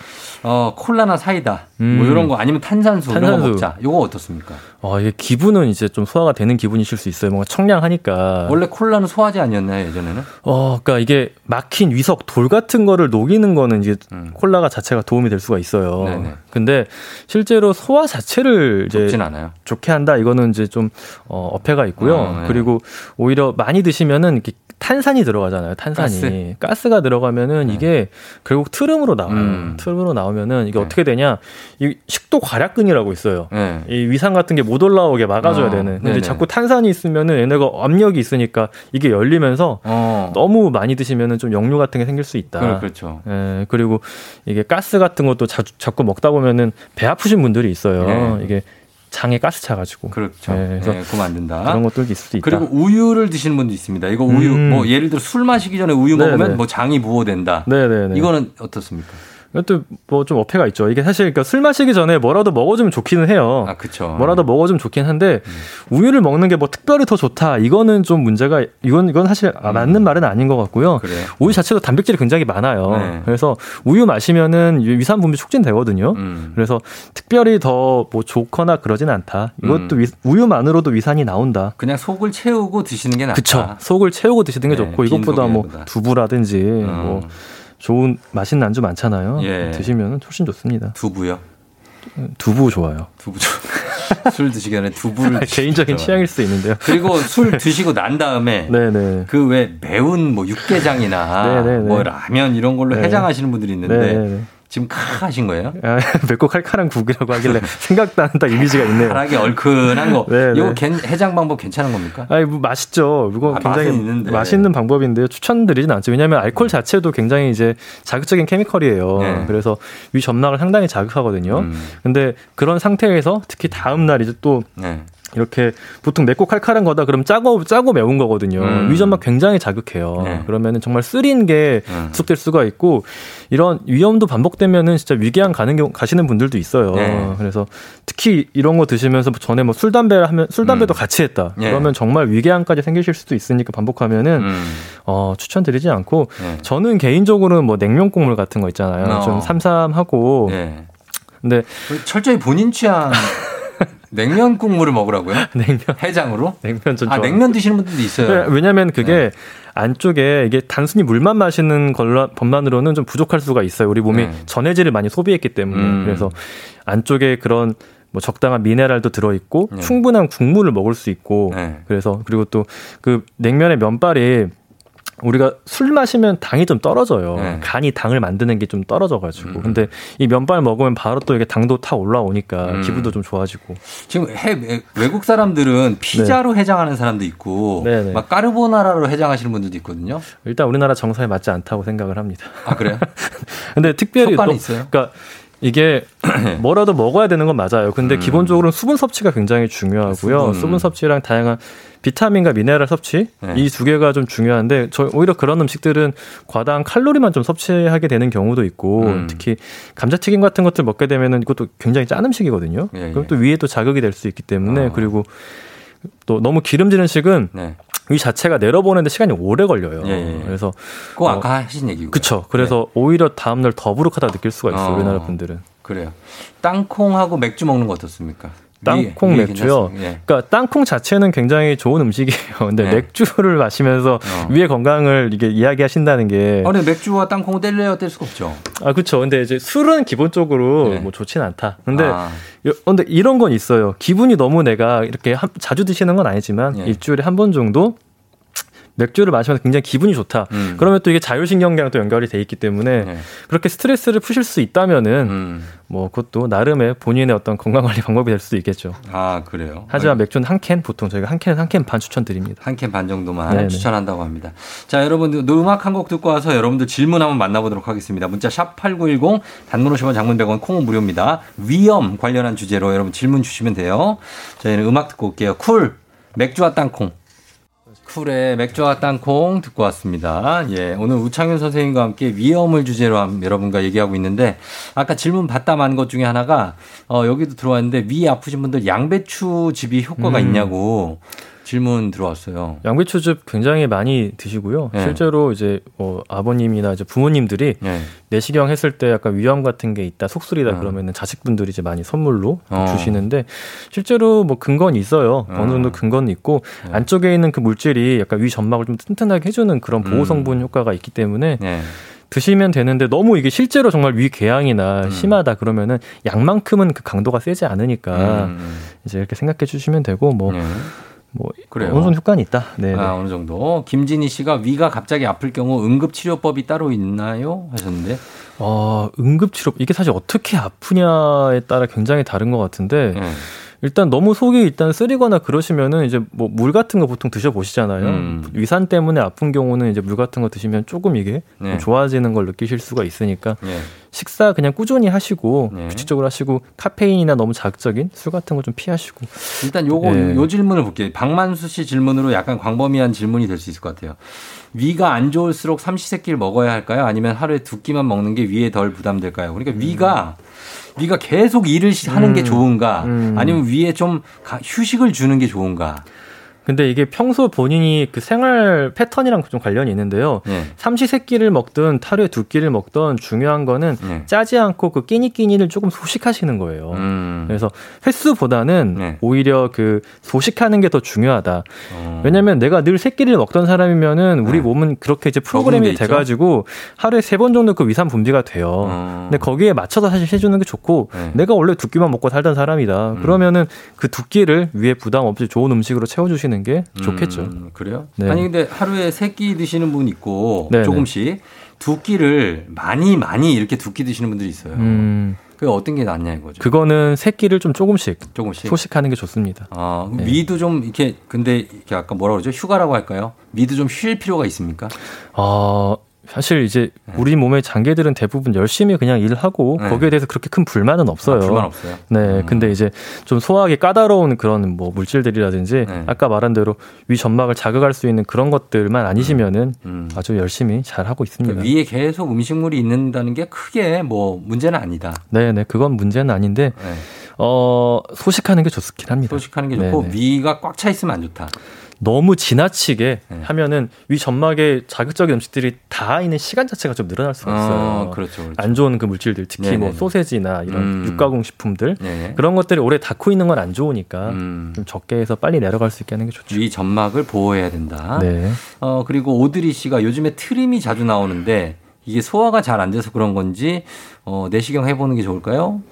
어 콜라나 사이다 뭐 음. 이런 거 아니면 탄산수, 이런 거 탄산수. 먹자. 요거 어떻습니까? 어, 이게 기분은 이제 좀 소화가 되는 기분이실 수 있어요. 뭔가 청량하니까. 원래 콜라는 소화제 아니었나요 예전에는? 어, 그러니까 이게 막힌 위석 돌 같은 거를 녹이는 거는 이제 음. 콜라가 자체가 도움이 될 수가 있어요. 네네. 근데 실제로 소화 자체를 이제 좋진 않아요. 좋게 한다 이거는 이제 좀 어, 어폐가 있고요. 어, 네. 그리고 오히려 많이 드시면은 이렇게 탄산이 들어가잖아요. 탄산이 가스? 가 들어가면은 이게 결국 트름으로 나와요. 네. 음. 트름으로 나오면은 이게 네. 어떻게 되냐? 이 식도 괄약근이라고 있어요. 네. 이 위산 같은 게 못 올라오게 막아줘야 어, 되는. 근데 네네. 자꾸 탄산이 있으면은 얘네가 압력이 있으니까 이게 열리면서 어. 너무 많이 드시면은 좀 역류 같은 게 생길 수 있다. 그- 그렇죠. 예, 그리고 이게 가스 같은 것도 자주, 자꾸 먹다 보면은 배 아프신 분들이 있어요. 네. 이게 장에 가스 차가지고. 그렇죠. 예, 그래서 네, 그럼 안 된다. 그런 것도 있을 수 있다. 그리고 우유를 드시는 분도 있습니다. 이거 우유 음. 뭐 예를 들어 술 마시기 전에 우유 네네. 먹으면 뭐 장이 부호된다. 네네네. 이거는 어떻습니까? 이것도 뭐 좀 어폐가 있죠. 이게 사실 그러니까 술 마시기 전에 뭐라도 먹어주면 좋기는 해요. 아, 그쵸. 뭐라도 먹어주면 좋긴 한데 음. 우유를 먹는 게 뭐 특별히 더 좋다. 이거는 좀 문제가 이건 이건 사실 아, 맞는 말은 아닌 것 같고요. 음. 그래요. 우유 자체도 단백질이 굉장히 많아요. 네. 그래서 우유 마시면은 위산 분비 촉진되거든요. 음. 그래서 특별히 더 뭐 좋거나 그러진 않다. 이것도 음. 위- 우유만으로도 위산이 나온다. 그냥 속을 채우고 드시는 게 낫다. 그쵸. 속을 채우고 드시는 게 네, 좋고 빈 이것보다 뭐. 두부라든지 뭐 좋은 맛있는 안주 많잖아요. 예. 드시면 훨씬 좋습니다. 두부요? 두부 좋아요. 두부 좋. 술 드시기 전에 두부를 개인적인. 취향일 수 있는데요. 그리고 술 드시고 난 다음에. 그 왜 매운 뭐 육개장이나. 뭐 라면 이런 걸로 네. 해장하시는 분들이 있는데. 지금 카 하신 거예요? 아, 맵고 칼칼한 국이라고 하길래 생각도 안딱 이미지가 있네요. 가락이 얼큰한 거. 네, 이거 네. 겐- 해장 방법 괜찮은 겁니까? 아니, 뭐 맛있죠. 이거 아, 굉장히. 맛있는 방법인데요. 추천드리진 않죠. 왜냐하면 알코올 자체도 굉장히 이제 자극적인 케미컬이에요. 네. 그래서 위 점막을 상당히 자극하거든요. 음. 근데 그런 상태에서 특히 다음 날 이제 또 네. 이렇게 보통 맵고 칼칼한 거다 그럼 짜고 짜고 매운 거거든요. 음. 위점막 굉장히 자극해요. 네. 그러면은 정말 쓰린 게 음. 지속될 수가 있고 이런 위험도 반복되면은 진짜 위궤양 가는 경우 가시는 분들도 있어요. 네. 그래서 특히 이런 거 드시면서 전에 뭐 술 담배 하면 술 담배도 음. 같이 했다. 네. 그러면 정말 위궤양까지 생기실 수도 있으니까 반복하면은 음. 어, 추천드리지 않고 네. 저는 개인적으로는 뭐 냉면 국물 같은 거 있잖아요. 어. 좀 삼삼하고 네. 근데 철저히 본인 취향 냉면 국물을 먹으라고요? 냉면 해장으로? 냉면 전 아. 냉면 드시는 분들도 있어요. 네, 왜냐면 그게 네. 안쪽에 이게 단순히 물만 마시는 걸로 것만으로는 좀 부족할 수가 있어요. 우리 몸이 네. 전해질을 많이 소비했기 때문에 음. 그래서 안쪽에 그런 뭐 적당한 미네랄도 들어 있고 네. 충분한 국물을 먹을 수 있고 네. 그래서 그리고 또 그 냉면의 면발이 우리가 술 마시면 당이 좀 떨어져요. 네. 간이 당을 만드는 게 좀 떨어져가지고. 음. 근데 이 면발 먹으면 바로 또 이게 당도 타 올라오니까 음. 기분도 좀 좋아지고. 지금 해, 외- 외국 사람들은 피자로 해장하는 사람도 있고 네, 네. 막 까르보나라로 해장하시는 분들도 있거든요. 일단 우리나라 정서에 맞지 않다고 생각을 합니다. 아 그래요? 근데 특별히 또 있어요? 그러니까 이게 뭐라도 먹어야 되는 건 맞아요. 근데 음. 기본적으로 수분 섭취가 굉장히 중요하고요. 수분. 수분, 섭취랑 다양한 비타민과 미네랄 섭취 네. 이두 개가 좀 중요한데 저 오히려 그런 음식들은 과다한 칼로리만 좀 섭취하게 되는 경우도 있고 음. 특히 감자튀김 같은 것들 먹게 되면은 이것도 굉장히 짠 음식이거든요. 예, 그럼 예. 또 위에 또 자극이 될 수 있기 때문에 어. 그리고 또 너무 기름지는 식은 네. 위 자체가 내려보는데 시간이 오래 걸려요. 예, 예. 그래서 그거 어, 아까 하신 얘기고. 그쵸. 그래서 오히려 다음날 더부룩하다 느낄 수가 있어요. 어. 우리나라 분들은. 그래요. 땅콩하고 맥주 먹는 거 어떻습니까? 땅콩 위에 맥주요. 괜찮습니다. 예. 그러니까 땅콩 자체는 굉장히 좋은 음식이에요. 근데 네. 맥주를 마시면서 어. 위의 건강을 이게 이야기하신다는 게 아니 맥주와 땅콩을 뗄래야 뗄 수가 없죠. 아, 그렇죠. 근데 이제 술은 기본적으로 네. 뭐 좋진 않다. 근데 아. 요- 근데 이런 건 있어요. 기분이 너무 내가 이렇게 한- 자주 드시는 건 아니지만 예. 일주일에 한 번 정도 맥주를 마시면서 굉장히 기분이 좋다. 음. 그러면 또 이게 자율신경계랑 또 연결이 돼 있기 때문에 네. 그렇게 스트레스를 푸실 수 있다면은 음. 뭐 그것도 나름의 본인의 어떤 건강 관리 방법이 될 수도 있겠죠. 아 그래요. 하지만 맥주는 한 캔 보통 저희가 한 캔에서 한캔 반 추천드립니다. 한 캔 반 정도만 네네. 추천한다고 합니다. 자, 여러분들 음악 한 곡 듣고 와서 여러분들 질문 한번 만나보도록 하겠습니다. 문자 샵 8910 단문 50원 장문 100원 콩은 무료입니다. 위염 관련한 주제로 여러분 질문 주시면 돼요. 저희는 음악 듣고 올게요. 쿨 맥주와 땅콩. 쿨의 맥주와 땅콩 듣고 왔습니다. 예, 오늘 우창윤 선생님과 함께 위염을 주제로 함- 여러분과 얘기하고 있는데 아까 질문 받다 만 것 중에 하나가 어, 여기도 들어왔는데 위 아프신 분들 양배추 즙이 효과가 음. 있냐고 질문 들어왔어요. 양배추즙 굉장히 많이 드시고요. 네. 실제로 이제 뭐 아버님이나 이제 부모님들이 네. 내시경 했을 때 약간 위험 같은 게 있다, 속쓰리다 어. 그러면은 자식분들이 이제 많이 선물로 어. 주시는데 실제로 뭐 근거는 있어요. 어. 어느 정도 근거는 있고 네. 안쪽에 있는 그 물질이 약간 위 점막을 좀 튼튼하게 해주는 그런 보호 음. 성분 효과가 있기 때문에 네. 드시면 되는데 너무 이게 실제로 정말 위 궤양이나 음. 심하다 그러면은 양만큼은 그 강도가 세지 않으니까 음. 이제 이렇게 생각해 주시면 되고 뭐 네. 뭐 그래요. 어느 정도 효과는 있다. 네. 아, 어느 정도. 김진희 씨가 위가 갑자기 아플 경우 응급 치료법이 따로 있나요? 하셨는데. 어, 응급 치료 이게 사실 어떻게 아프냐에 따라 굉장히 다른 것 같은데 네. 일단 너무 속이 일단 쓰리거나 그러시면은 이제 뭐 물 같은 거 보통 드셔 보시잖아요. 음. 위산 때문에 아픈 경우는 이제 물 같은 거 드시면 조금 이게 네. 좀 좋아지는 걸 느끼실 수가 있으니까 네. 식사 그냥 꾸준히 하시고 네. 규칙적으로 하시고 카페인이나 너무 자극적인 술 같은 거 좀 피하시고 일단 요거 네. 요 질문을 볼게요. 박만수 씨 질문으로 약간 광범위한 질문이 될 수 있을 것 같아요. 위가 안 좋을수록 삼시세끼를 먹어야 할까요? 아니면 하루에 두 끼만 먹는 게 위에 덜 부담될까요? 그러니까 위가 위가 계속 일을 시- 하는 게 음. 좋은가? 음. 아니면 위에 좀 가- 휴식을 주는 게 좋은가? 근데 이게 평소 본인이 그 생활 패턴이랑 좀 관련이 있는데요. 네. 삼시세끼를 먹든 하루에 두 끼를 먹든 중요한 거는 네. 짜지 않고 그 끼니끼니를 조금 소식하시는 거예요. 음. 그래서 횟수보다는 네. 오히려 그 소식하는 게 더 중요하다. 어. 왜냐면 내가 늘 세 끼를 먹던 사람이면은 우리 네. 몸은 그렇게 이제 프로그램이? 돼가지고 하루에 세 번 정도 그 위산 분비가 돼요. 어. 근데 거기에 맞춰서 사실 해주는 게 좋고 네. 내가 원래 두 끼만 먹고 살던 사람이다. 음. 그러면은 그 두 끼를 위에 부담 없이 좋은 음식으로 채워주시는 게 좋겠죠. 음, 그래요? 네. 아니 근데 하루에 세 끼 드시는 분 있고 네, 조금씩 두 끼를 많이 많이 이렇게 두 끼 드시는 분들이 있어요. 음, 그게 어떤 게 낫냐 이거죠. 그거는 세 끼를 좀 조금씩 조금씩. 소식하는 게 좋습니다. 아, 네. 위도 좀 이렇게 근데 이렇게 아까 뭐라 그러죠? 휴가라고 할까요? 위도 좀 쉴 필요가 있습니까? 어, 사실 이제 우리 몸의 장기들은 대부분 열심히 그냥 일하고 네. 거기에 대해서 그렇게 큰 불만은 없어요. 아, 불만 없어요. 네, 음. 근데 이제 좀 소화하기 까다로운 그런 뭐 물질들이라든지 네. 아까 말한 대로 위 점막을 자극할 수 있는 그런 것들만 아니시면은 음. 아주 열심히 잘 하고 있습니다. 그러니까 위에 계속 음식물이 있는다는 게 크게 뭐 문제는 아니다. 네, 네, 그건 문제는 아닌데 네. 어 소식하는 게 좋긴 합니다. 소식하는 게 네, 좋고 네. 위가 꽉 차 있으면 안 좋다. 너무 지나치게 하면은 위 점막에 자극적인 음식들이 닿아 있는 시간 자체가 좀 늘어날 수가 있어요. 어, 그렇죠, 그렇죠. 안 좋은 그 물질들, 특히 네네네. 뭐 소세지나 이런 음. 육가공 식품들 네. 그런 것들이 오래 닿고 있는 건 안 좋으니까 음. 좀 적게 해서 빨리 내려갈 수 있게 하는 게 좋죠. 위 점막을 보호해야 된다. 네. 어, 그리고 오드리 씨가 요즘에 트림이 자주 나오는데 이게 소화가 잘 안 돼서 그런 건지 어, 내시경 해보는 게 좋을까요?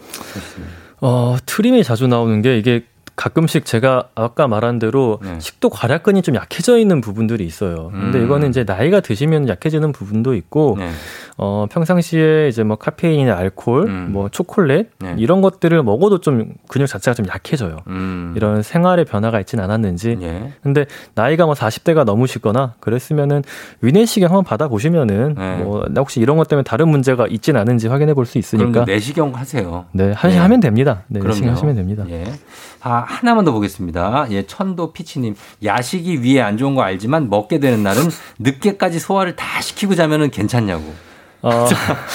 어, 트림이 자주 나오는 게 이게 가끔씩 제가 아까 말한 대로 네. 식도 괄약근이 좀 약해져 있는 부분들이 있어요. 근데 음. 이거는 이제 나이가 드시면 약해지는 부분도 있고 네. 어, 평상시에 이제 뭐 카페인이나 알코올, 뭐 초콜릿 네. 이런 것들을 먹어도 좀 근육 자체가 좀 약해져요. 음. 이런 생활의 변화가 있진 않았는지. 예. 근데 나이가 뭐 40대가 넘으시거나 그랬으면은 위내시경 한번 받아 보시면은 네. 뭐 혹시 이런 것 때문에 다른 문제가 있진 않은지 확인해 볼 수 있으니까. 내시경 하세요. 네, 하시 네. 하면 됩니다. 네, 그럼요. 내시경 하시면 됩니다. 예. 아, 하나만 더 보겠습니다. 예, 천도 피치님. 야식이 위에 안 좋은 거 알지만 먹게 되는 날은 늦게까지 소화를 다 시키고 자면은 괜찮냐고. 어,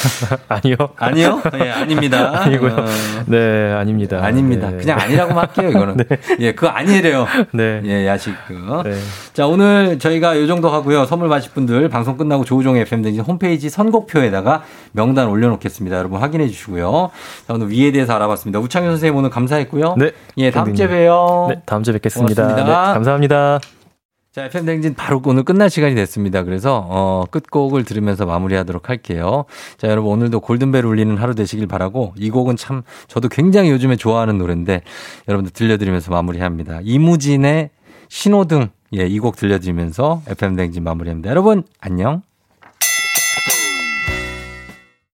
아니요. 아니요? 예, 아닙니다. 아니고요. 어, 네, 아닙니다. 아닙니다. 네. 그냥 아니라고만 할게요, 이거는. 예, 그거 아니래요. 네. 예, 야식 그거. 네. 자, 오늘 저희가 요 정도 하고요. 선물 받으실 분들 방송 끝나고 조우종 FM 등 홈페이지 선곡표에다가 명단 올려놓겠습니다. 여러분 확인해 주시고요. 자, 오늘 위에 대해서 알아봤습니다. 우창현 선생님 오늘 감사했고요. 네. 예, 다음 주에 봬요. 네, 다음 주에 뵙겠습니다. 네, 감사합니다. 자, FM 댕진 바로 오늘 끝날 시간이 됐습니다. 그래서 어, 끝곡을 들으면서 마무리하도록 할게요. 자, 여러분 오늘도 골든벨 울리는 하루 되시길 바라고 이 곡은 참 저도 굉장히 요즘에 좋아하는 노래인데 여러분들 들려드리면서 마무리합니다. 이무진의 신호등 예, 이 곡 들려드리면서 FM 댕진 마무리합니다. 여러분 안녕.